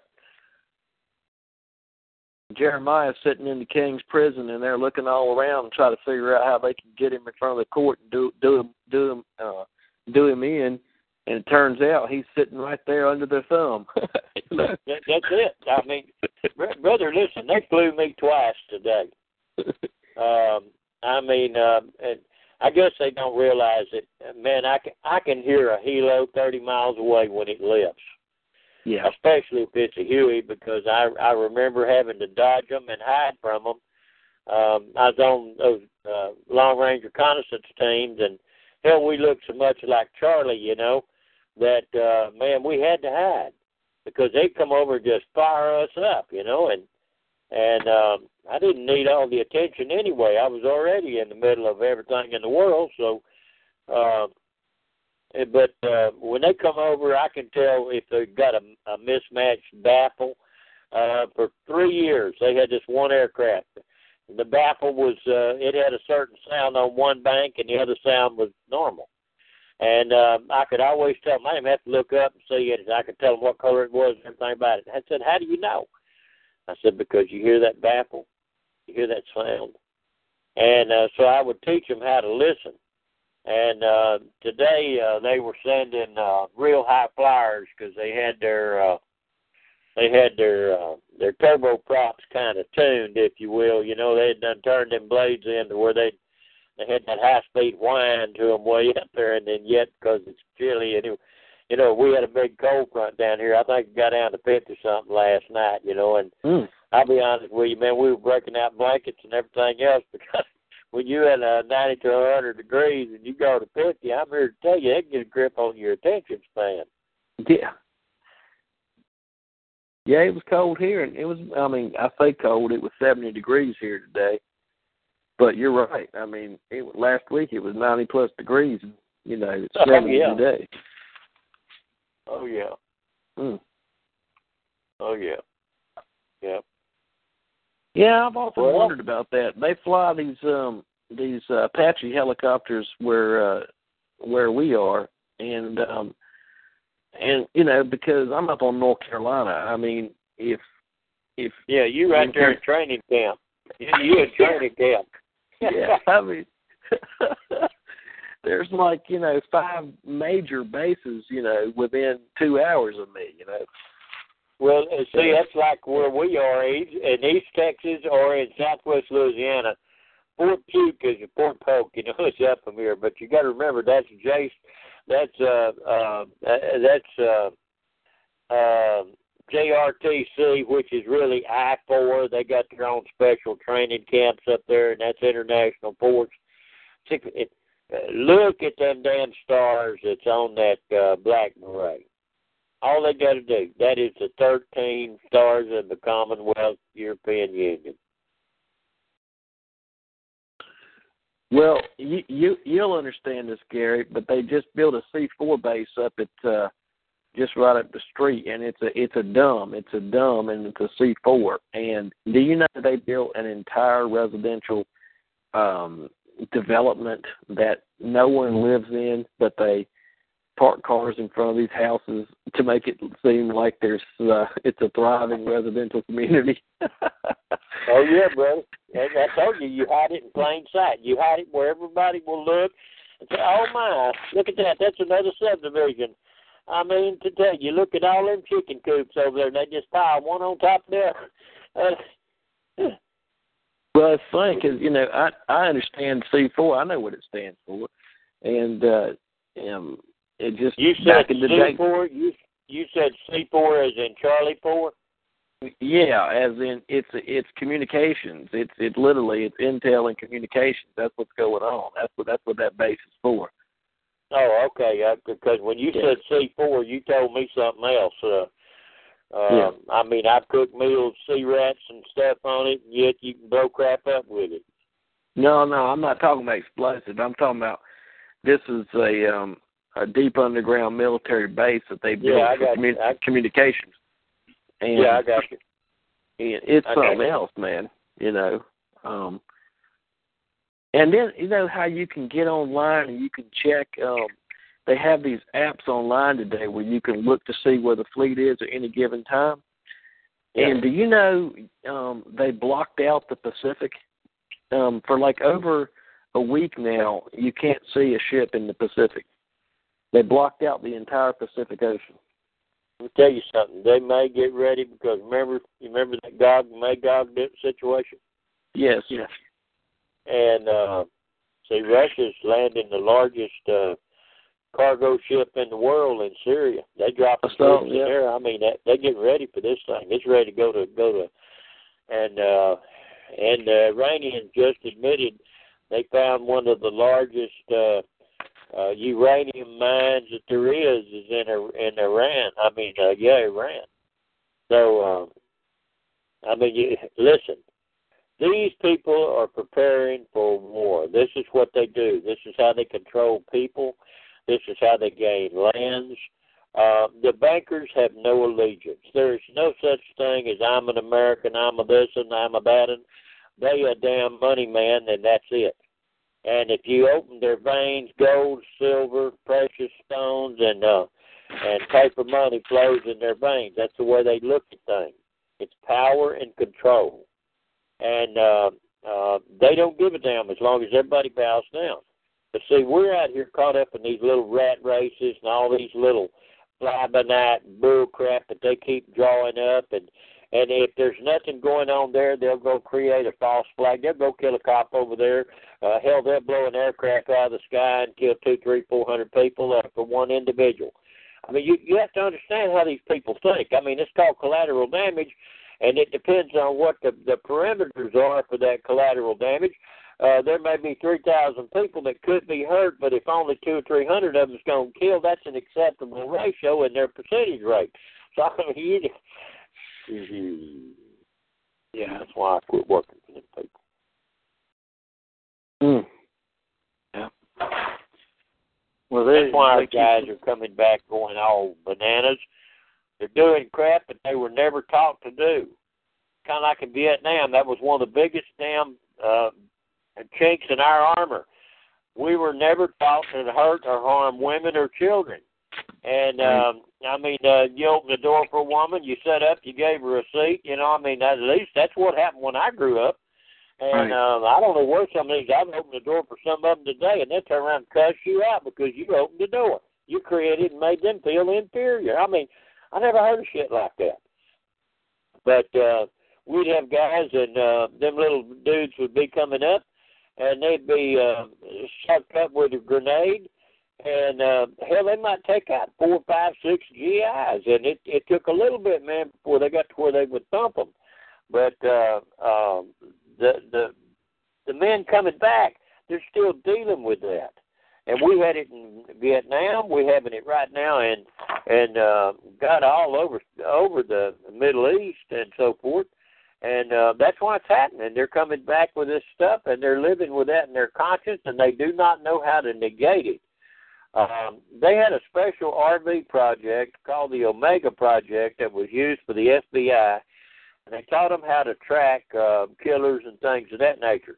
Jeremiah's sitting in the king's prison, and they're looking all around and try to figure out how they can get him in front of the court and do do him do him uh, do him in. And it turns out he's sitting right there under their thumb. [laughs] [laughs] that, that's it. I mean, brother, listen, they flew me twice today. [laughs] Um, I mean, um, and I guess they don't realize it. Man, I can I can hear a helo thirty miles away when it lifts. Yeah. Especially if it's a Huey, because I I remember having to dodge them and hide from them. Um, I was on those uh, long range reconnaissance teams, and hell, we looked so much like Charlie, you know, that uh, man, we had to hide because they'd come over and just fire us up, you know, and and um, I didn't need all the attention anyway. I was already in the middle of everything in the world, so. Uh, but uh, when they come over, I can tell if they've got a, a mismatched baffle. Uh, for three years, they had this one aircraft. The baffle was uh, it had a certain sound on one bank, and the other sound was normal. And uh, I could always tell them. I didn't have to look up and see it. I could tell them what color it was and everything about it. I said, "How do you know?" I said, "Because you hear that baffle, you hear that sound." And uh, so I would teach them how to listen and uh, today uh, they were sending uh, real high flyers because they had their uh, they had their uh, their turboprops kind of tuned, if you will. You know, they had done turned them blades into where they they had that high speed whine to them way up there, and then yet because it's chilly and it, you know we had a big cold front down here. I think it got down to fifty something last night. You know, and mm. I'll be honest with you, man, we were breaking out blankets and everything else [laughs] because when you're at a 90 to 100 degrees and you go to 50, I'm here to tell you, it can get a grip on your attention span. Yeah. Yeah, it was cold here, and it was. I mean, I say cold. It was 70 degrees here today. But you're right. I mean, it last week it was 90 plus degrees. You know, it's [laughs] 70 yeah. today. Oh yeah. Mm. Oh yeah. Yeah. Yeah, I've often well, wondered about that. They fly these um these uh, Apache helicopters where uh where we are and um and you know because I'm up on North Carolina. I mean, if if yeah, you right there in [laughs] training camp. You, you in training camp. yeah, I mean [laughs] there's like, you know, five major bases, you know, within 2 hours of me, you know. Well, uh, see, that's like where we are in East Texas or in Southwest Louisiana. Fort Puke is a Fort Polk, you know, [laughs] it's up from here. But you got to remember that's Jace, that's uh, uh, that's uh, uh, JRTC, which is really I four. They got their own special training camps up there, and that's international ports. Look at them damn stars that's on that uh, black beret all they got to do. That is the 13 stars of the Commonwealth European Union. Well, you, you you'll understand this, Gary, but they just built a C four base up at uh just right up the street and it's a it's a dumb. It's a dumb and it's a C four. And do you know that they built an entire residential um development that no one lives in, but they park cars in front of these houses to make it seem like there's uh, it's a thriving residential community. [laughs] oh yeah, bro. And I told you, you hide it in plain sight. You hide it where everybody will look and say, "Oh my, look at that! That's another subdivision." I mean, to tell you, look at all them chicken coops over there, and they just pile one on top of the other. Uh, [laughs] Well, it's funny because you know I I understand C four. I know what it stands for, and uh, um, it just you said C four. You you said C four as in Charlie four. Yeah, as in it's it's communications. It's it literally it's intel and communications. That's what's going on. That's what that's what that base is for. Oh, okay. Uh, because when you Yeah. said C four, you told me something else. Uh, Yeah. um, I mean, I've cooked meals, C-rats and stuff on it, and yet you can blow crap up with it. No, no, I'm not talking about explosive. I'm talking about this is a um a deep underground military base that they built Yeah, for commu- I- communications. And yeah, I got you. and it's I something you. else, man. You know. Um and then you know how you can get online and you can check um they have these apps online today where you can look to see where the fleet is at any given time. Yeah. And do you know um they blocked out the Pacific? Um for like over a week now you can't see a ship in the Pacific. They blocked out the entire Pacific Ocean. Let me tell you something. They may get ready because remember, you remember that Gog and Magog situation, Yes, yes. and uh, see, Russia's landing the largest uh, cargo ship in the world in Syria. They dropping I saw, troops yeah. in there. I mean, that, they getting ready for this thing. It's ready to go to go to, and uh, and the Iranians just admitted they found one of the largest. Uh, uh, uranium mines that there is is in in Iran. I mean, uh, yeah, Iran. So, um, I mean, you, listen. These people are preparing for war. This is what they do. This is how they control people. This is how they gain lands. Uh, the bankers have no allegiance. There is no such thing as I'm an American, I'm a this and I'm a that. And they a damn money man, and that's it. And if you open their veins, gold, silver, precious stones, and uh, and paper money flows in their veins. That's the way they look at things. It's power and control, and uh, uh, they don't give a damn as long as everybody bows down. But see, we're out here caught up in these little rat races and all these little fly by night bull crap that they keep drawing up and and if there's nothing going on there, they'll go create a false flag. They'll go kill a cop over there. Uh, hell, they'll blow an aircraft out of the sky and kill two, three, four hundred people uh, for one individual. I mean, you you have to understand how these people think. I mean, it's called collateral damage, and it depends on what the the parameters are for that collateral damage. Uh, there may be 3,000 people that could be hurt, but if only two or 300 of them is going to kill, that's an acceptable ratio in their percentage rate. So, [laughs] I mean, you, yeah, that's why I quit working for them people. Mm. Well, they, That's why our guys are coming back going all bananas. They're doing crap that they were never taught to do. Kind of like in Vietnam, that was one of the biggest damn uh, chinks in our armor. We were never taught to hurt or harm women or children. And um, I mean, uh, you open the door for a woman, you set up, you gave her a seat. You know, I mean, at least that's what happened when I grew up. And Right. um, I don't know where some of these. I've opened the door for some of them today, and they turn around and cuss you out because you opened the door. You created and made them feel inferior. I mean, I never heard of shit like that. But uh, we'd have guys, and uh, them little dudes would be coming up, and they'd be uh, sucked up with a grenade, and uh, hell, they might take out four, five, six GIs, and it it took a little bit, man, before they got to where they would thump them. But uh, um, the the the men coming back, they're still dealing with that. And we had it in Vietnam. We're having it right now, and and uh, got all over over the Middle East and so forth. And uh, that's why it's happening. They're coming back with this stuff, and they're living with that in their conscience, and they do not know how to negate it. Um, they had a special RV project called the Omega Project that was used for the FBI, and they taught them how to track uh, killers and things of that nature.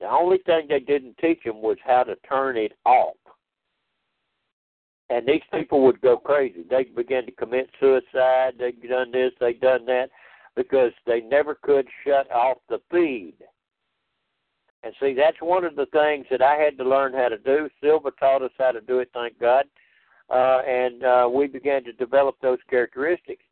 The only thing they didn't teach them was how to turn it off. And these people would go crazy. They began to commit suicide. They'd done this, they'd done that, because they never could shut off the feed. And see, that's one of the things that I had to learn how to do. Silva taught us how to do it, thank God. Uh, and uh, we began to develop those characteristics.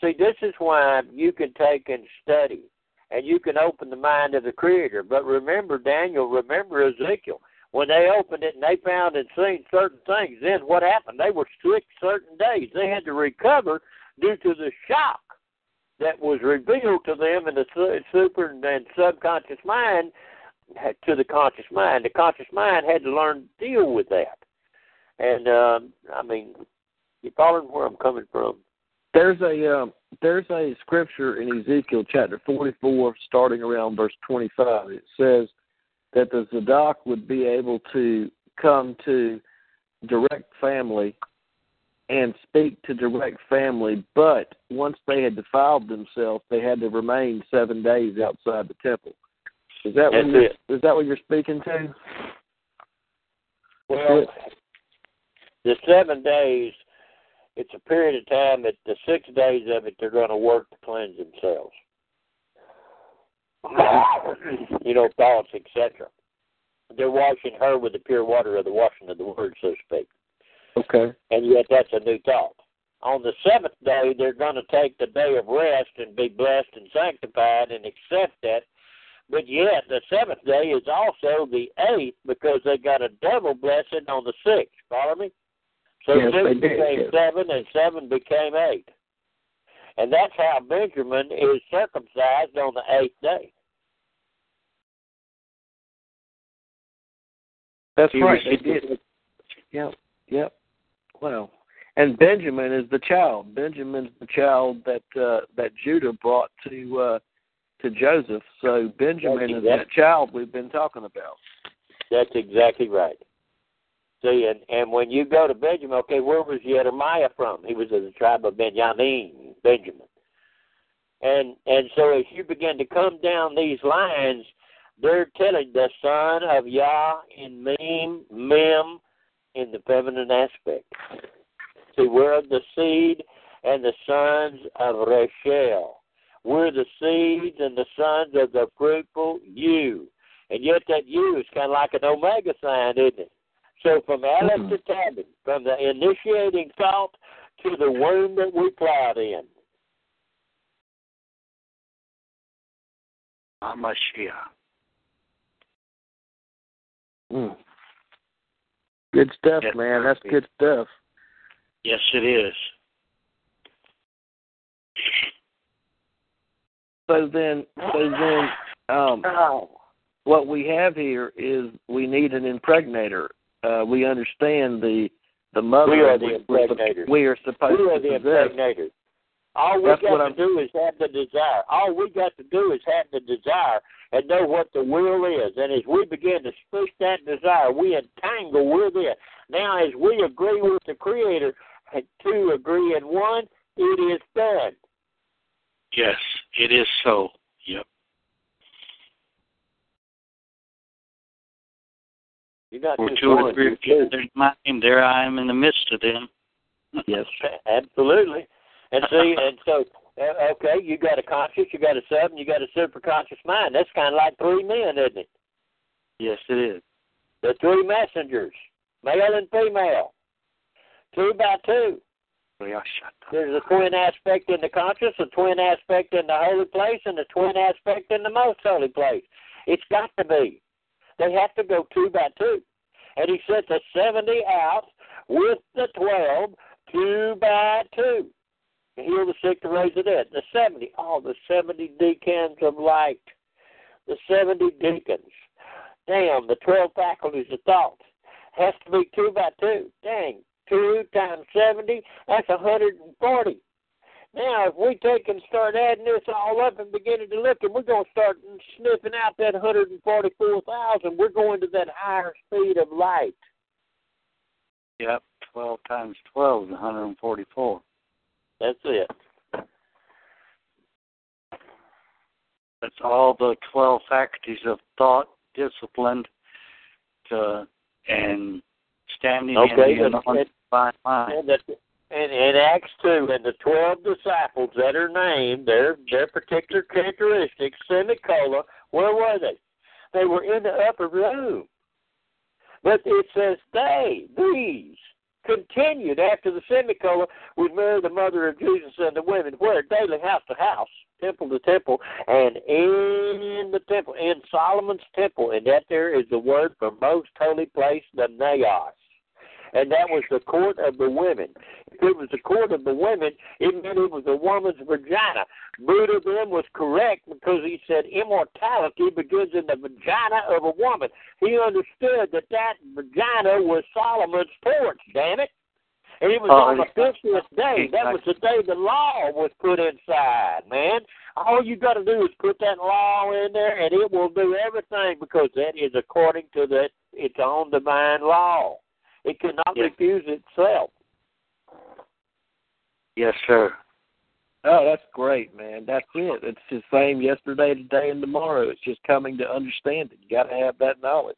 See, this is why you can take and study and you can open the mind of the Creator. But remember, Daniel, remember Ezekiel. When they opened it and they found and seen certain things, then what happened? They were sick certain days. They had to recover due to the shock that was revealed to them in the super and subconscious mind to the conscious mind. The conscious mind had to learn to deal with that. And um, I mean, you following where I'm coming from? There's a um, there's a scripture in Ezekiel chapter 44, starting around verse 25. It says that the Zadok would be able to come to direct family and speak to direct family, but once they had defiled themselves, they had to remain seven days outside the temple. Is that That's what you're, it. is that what you're speaking to? Well, the seven days, it's a period of time that the six days of it they're going to work to cleanse themselves. [coughs] you know, thoughts, etc. They're washing her with the pure water of the washing of the word, so to speak. Okay. And yet that's a new thought. On the seventh day, they're going to take the day of rest and be blessed and sanctified and accept that. But yet, the seventh day is also the eighth because they got a double blessing on the sixth. Follow me? So Yes, they six did, became yes. seven, and seven became eight. And that's how Benjamin is circumcised on the eighth day. That's He right. They received- did. Yep. Yep. Wow. And Benjamin is the child. Benjamin's the child that uh, that Judah brought to uh, to Joseph. So Benjamin is that child we've been talking about. That's exactly right. See, and, and when you go to Benjamin, okay, where was Jeremiah from? He was of the tribe of Benjamin, Benjamin. And and so as you begin to come down these lines, they're telling the son of Yah in Mem, Mem, in the feminine aspect. See, we're of the seed and the sons of Rachel. We're the seeds and the sons of the fruitful you. And yet that you is kind of like an omega sign, isn't it? So from Aleph to Tabit, from the initiating thought to the womb that we plowed in. Hamashiach. Mm. Good stuff, Yes, man. That's good stuff. Yes, it is. So then, so then, um, what we have here is we need an impregnator. Uh, we understand the the mother. We are the impregnators. We are supposed We are to the possess. impregnators. All we That's got to I'm- do is have the desire. All we got to do is have the desire and know what the will is. And as we begin to speak that desire, we entangle with it. Now, as we agree with the Creator, and two agree in one, it is done. Yes, it is so. Yep. You're not Or two or three you're are two. gathered in my name, there I am in the midst of them. Yes. [laughs] Absolutely. And see, and so, uh, okay, you got a conscious, you got a sub, and you got a superconscious mind. That's kind of like three men, isn't it? Yes, it is. The three messengers, male and female, two by two. There's a twin aspect in the conscious, a twin aspect in the holy place, and a twin aspect in the most holy place. It's got to be. They have to go two by two. And he sent the 70 out with the 12, two by two. To heal the sick, to raise the dead. The 70, all the 70 deacons of light. The 70 deacons. Damn, the 12 faculties of thought. Has to be two by two. Dang, two times 70, that's 140. Now, if we take and start adding this all up and beginning to look, and we're going to start sniffing out that 144,000, we're going to that higher speed of light. Yep. 12 times 12 is 144. That's it. That's all the 12 faculties of thought, disciplined, to, uh, and standing Okay, in the And that, and in Acts two, and the twelve disciples that are named, their their particular characteristics, semicolon, where were they? They were in the upper room. But it says they, these, continued after the semicolon with Mary, the mother of Jesus, and the women, where daily house to house, temple to temple, and in the temple, in Solomon's temple, and that there is the word for most holy place, the naos and that was the court of the women. If it was the court of the women, it meant it was a woman's vagina. Buddha then was correct because he said immortality begins in the vagina of a woman. He understood that that vagina was Solomon's porch, damn it. And it was Oh, on the fiftieth day. That was the day the law was put inside, man. All you got to do is put that law in there, and it will do everything because that is according to that its own divine law. It cannot Yes. refuse itself. Yes, sir. Oh, that's great, man. That's it. It's the same yesterday, today, and tomorrow. It's just coming to understand it. You got to have that knowledge.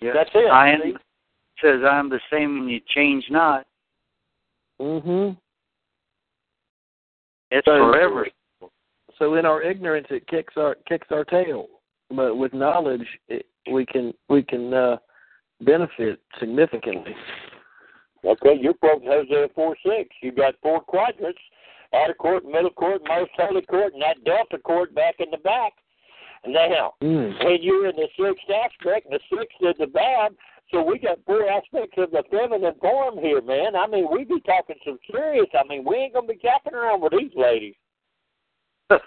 Yes. That's it. I am says I'm the same when you change not. Mm-hmm. It's So- forever. So in our ignorance, it kicks our kicks our tail, but with knowledge, it, we can we can uh, benefit significantly. Okay, you're quoting Hosea 4 6. You got four quadrants outer court, middle court, most holy court, and that delta court back in the back. Now, Mm. when you're in the sixth aspect, the sixth is the bad, so we got four aspects of the feminine form here, man. I mean, we be talking some serious. I mean, we ain't going to be capping around with these ladies. [laughs] uh,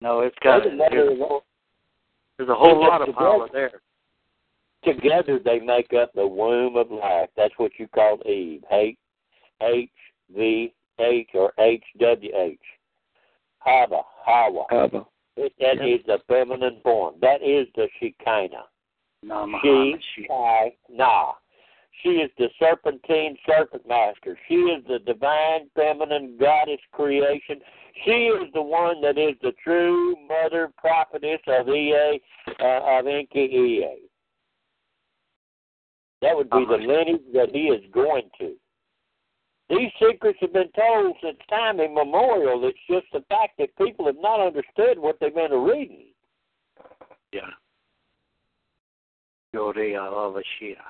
no, it's got there's, a whole lot get of power there. Together they make up the womb of life. That's what you call Eve. H H V H or H W H. Hava, Hawa. Hava. It, that Yeah. is the feminine form. That is the Shekinah. No, She, Muhammad, she, Kai, Na. She is the serpentine serpent master. She is the divine feminine goddess creation. She is the one that is the true mother prophetess of Ea, uh, of Enki Ea. That would be the Uh-huh. lineage that he is going to. These secrets have been told since time immemorial. It's just the fact that people have not understood what they've been reading. yeah. Yorea Avashia.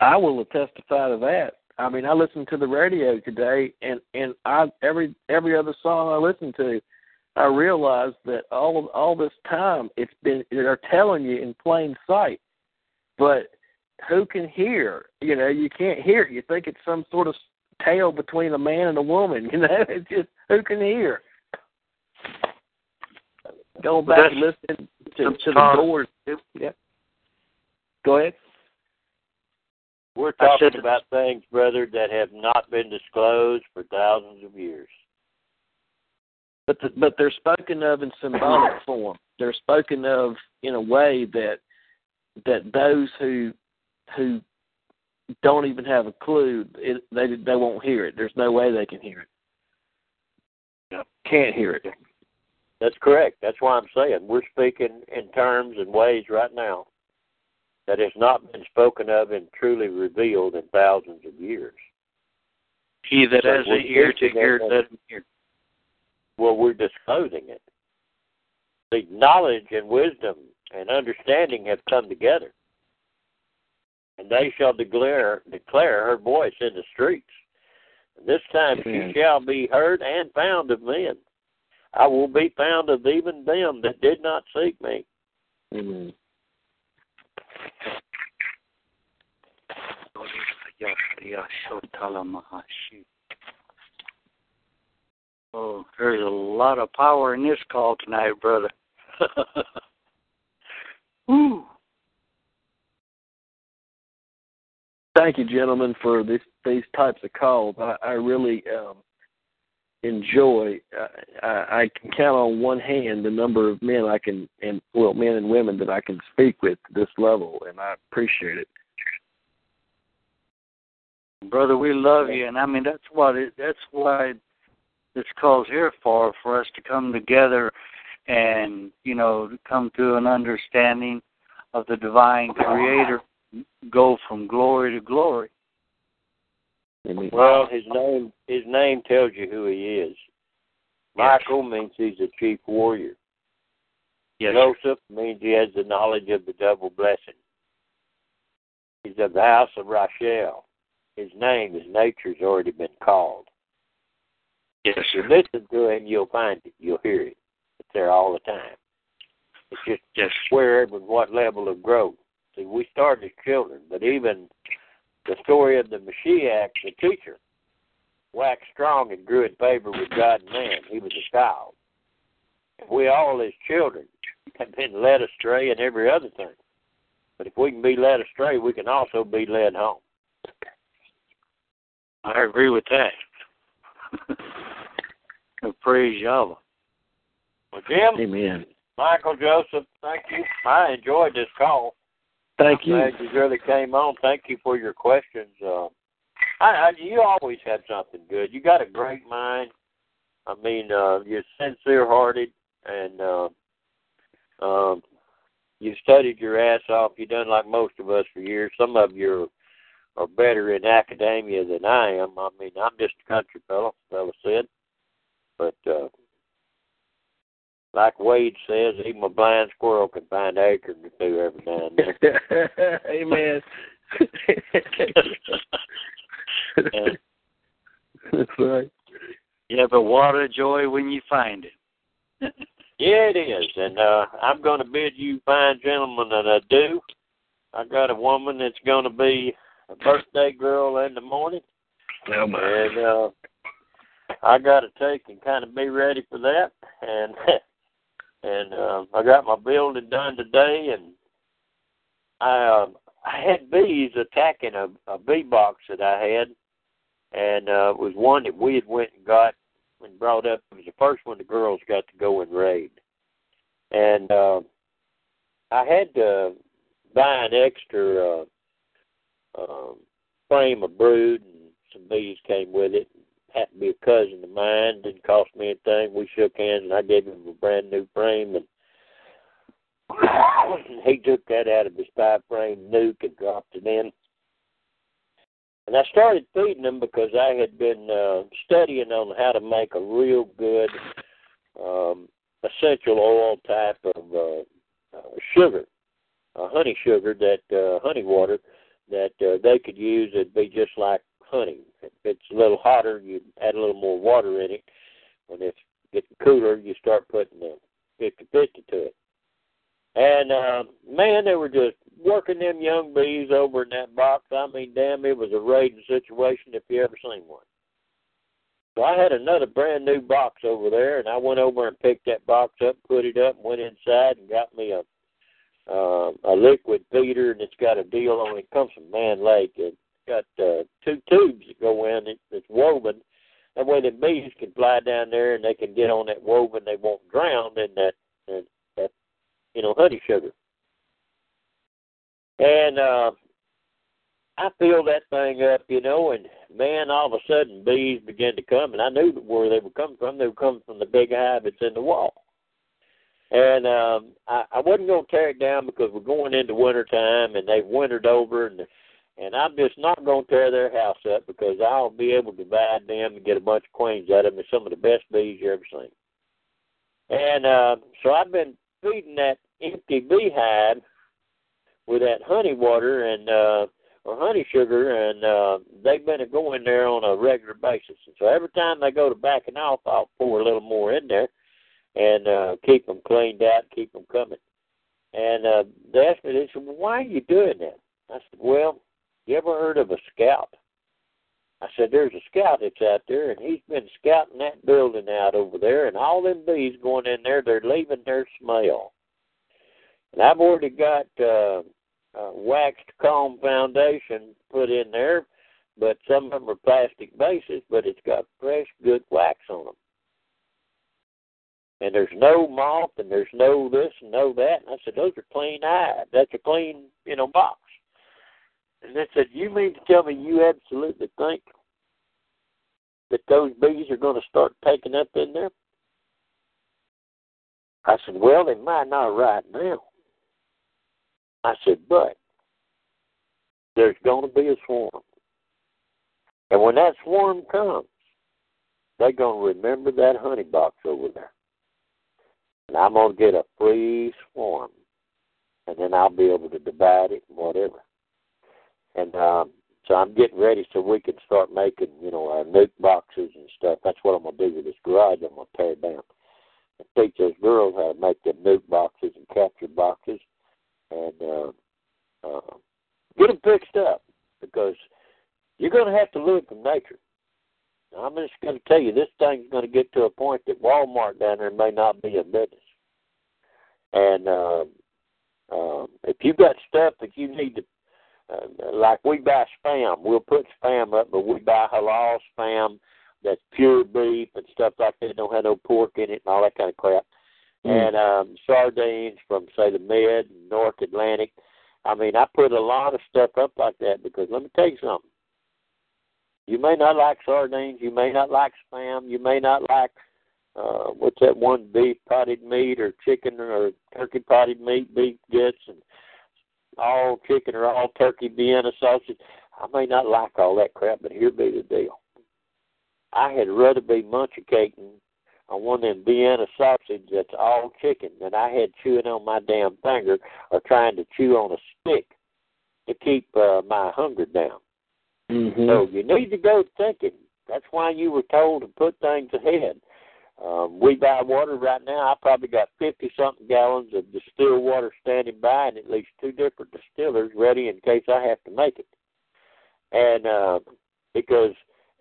I will testify to that. I mean, I listened to the radio today, and and I every every other song I listened to, I realized that all of all this time it's been they're telling you in plain sight, but who can hear? You know, you can't hear. it. You think it's some sort of tale between a man and a woman. [laughs] You know, it's just who can hear? Going back and listening to, to the doors. Yeah. Go ahead. We're talking about things, brother, that have not been disclosed for thousands of years. but the, but they're spoken of in symbolic [clears throat] form. They're spoken of in a way that that those who who don't even have a clue, it, they they won't hear it. There's no way they can hear it. Yep. Can't hear it. That's correct. That's why I'm saying we're speaking in terms and ways right now that has not been spoken of and truly revealed in thousands of years. He that So has an ear to hear, of- let him hear. Well, we're disclosing it. The knowledge and wisdom and understanding have come together. And they shall declare declare her voice in the streets. And this time Amen. she shall be heard and found of men. I will be found of even them that did not seek me. Amen. Oh, there's a lot of power in this call tonight, brother. [laughs] Woo. Thank you, gentlemen, for this, these types of calls. I, I really um, enjoy. I, I, I can count on one hand the number of men I can, and well, men and women that I can speak with to this level, and I appreciate it. brother, we love you, and I mean that's what it. That's why this call's here for, for us to come together and you know come to an understanding of the divine Creator, go from glory to glory. Well, his name his name tells you who he is. Yes. Michael means he's a chief warrior. Yes. Joseph means he has the knowledge of the double blessing. He's of the house of Rachel. His name, his nature's already been called. Yes, If you listen to him, you'll find it. You'll hear it. It's there all the time. It's just Yes. where and what level of growth. See, we started as children, but even the story of the Mashiach, the teacher, waxed strong and grew in favor with God and man. He was a child. And we all, as children, have been led astray in every other thing. But if we can be led astray, we can also be led home. I agree with that. [laughs] Praise Yahweh. Well, Jim, Amen. Michael, Joseph, thank you. I enjoyed this call. Thank I'm you. Glad you really came on. Thank you for your questions. Uh, I, I, you always had something good. You got a great mind. I mean, uh, you're sincere-hearted, and uh, um, you studied your ass off. You've done like most of us for years. Some of you are, are better in academia than I am. I mean, I'm just a country fellow, fella said. But uh, like Wade says, even a blind squirrel can find an acorn or two every now and then. [laughs] Amen. Yeah. [laughs] That's right. You have a water joy when you find it. Yeah, it is. And uh I'm gonna bid you fine gentlemen that I do. I got a woman that's gonna be a birthday girl in the morning Oh my. and uh I gotta take and kinda be ready for that and [laughs] and uh I got my building done today and I um I had bees attacking a, a bee box that I had and uh it was one that we had went and got and brought up. It was the first one the girls got to go and raid. And uh, I had to buy an extra uh, um, frame of brood, and some bees came with it. Happened to be a cousin of mine. Didn't cost me anything. We shook hands, and I gave him a brand new frame. And [coughs] he took that out of his five frame nuc and dropped it in. And I started feeding them because I had been uh, studying on how to make a real good um, essential oil type of uh, uh, sugar, uh, honey sugar, that uh, honey water that uh, they could use. It'd be just like honey. If it's a little hotter, you add a little more water in it. When it's getting cooler, you start putting the fifty fifty to it. And uh, man, they were just working them young bees over in that box. I mean, damn, it was a raiding situation if you ever seen one. So I had another brand new box over there, and I went over and picked that box up, put it up, went inside and got me a uh, a liquid feeder, and it's got a deal on it. Comes from Mann Lake. It's got uh, two tubes that go in. It, it's woven. That way the bees can fly down there and they can get on that woven. They won't drown in that, that, that you know, honey sugar. And uh, I filled that thing up, you know, and man, all of a sudden bees began to come, and I knew where they were coming from. They were coming from the big hive that's in the wall. And um, I, I wasn't going to tear it down because we're going into winter time, and they've wintered over, and and I'm just not going to tear their house up because I'll be able to divide them and get a bunch of queens out of them. Some of the best bees you ever seen. And uh, so I've been feeding that empty beehive with that honey water and uh or honey sugar and uh they've been going there on a regular basis. And so every time they go to backing off I'll pour a little more in there and uh keep them cleaned out, keep them coming. And uh they asked me, they said, why are you doing that? I said, well, you ever heard of a scout? I said, there's a scout that's out there, and he's been scouting that building out over there, and all them bees going in there, they're leaving their smell. And I've already got uh, waxed comb foundation put in there, but some of them are plastic bases, but it's got fresh, good wax on them. And there's no moth, and there's no this and no that. And I said, those are clean eyes. That's a clean, you know, box. And they said, you mean to tell me you absolutely think that those bees are going to start taking up in there? I said, well, they might not right now. I said, but there's going to be a swarm. And when that swarm comes, they're going to remember that honey box over there. and I'm gonna get a free swarm, and then I'll be able to divide it and whatever. And um, so I'm getting ready so we can start making, you know, our nuc boxes and stuff. That's what I'm gonna do with this garage. I'm gonna tear it down and teach those girls how to make them nuc boxes and capture boxes, and uh, uh, get them fixed up because you're gonna have to learn from nature. I'm just to tell you, this thing's to get to a point that Walmart down there may not be in business. And uh, um, if you've got stuff that you need to, uh, like we buy spam, we'll put spam up, but we buy halal spam that's pure beef and stuff like that. Don't have no pork in it and all that kind of crap. Mm. And um, sardines from say the Mid North Atlantic. I mean, I put a lot of stuff up like that because let me tell you something. You may not like sardines. You may not like spam. You may not like uh, what's that one beef potted meat or chicken or turkey potted meat, beef guts and all chicken or all turkey Vienna sausage. I may not like all that crap, but here be the deal. I had rather be munchicating on one of them Vienna sausage that's all chicken than I had chewing on my damn finger or trying to chew on a stick to keep uh, my hunger down. Mm-hmm. So you need to go thinking. That's why you were told to put things ahead. Um, we buy water right now. I probably got fifty something gallons of distilled water standing by, and at least two different distillers ready in case I have to make it. And uh, because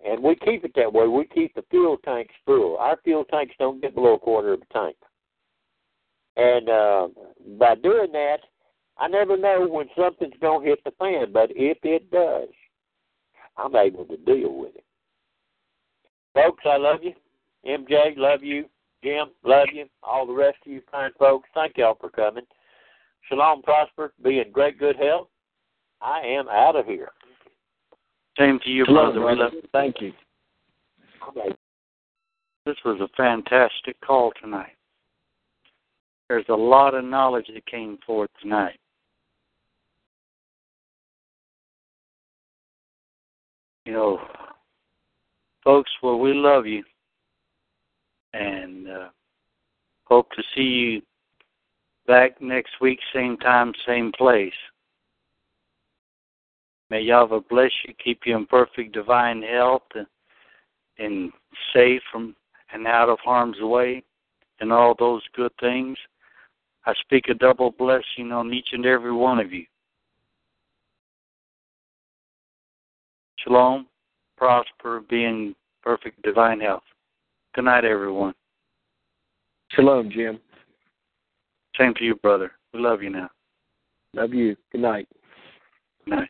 and we keep it that way. We keep the fuel tanks full. Our fuel tanks don't get below a quarter of a tank. And uh, by doing that, I never know when something's going to hit the fan. But if it does, I'm able to deal with it. Folks, I love you. MJ, love you. Jim, love you. All the rest of you fine folks, thank y'all for coming. Shalom, prosper, be in great good health. I am out of here. Same to you, Shalom, brother. brother. We love Thank you. This was a fantastic call tonight. There's a lot of knowledge that came forth tonight. You know, folks, well, we love you and uh, hope to see you back next week, same time, same place. May Yahweh bless you, keep you in perfect divine health and, and safe from and out of harm's way and all those good things. I speak a double blessing on each and every one of you. Shalom, prosper, be in perfect divine health. Good night, everyone. Shalom, Jim. Same to you, brother. We love you now. Love you. Good night. Good night.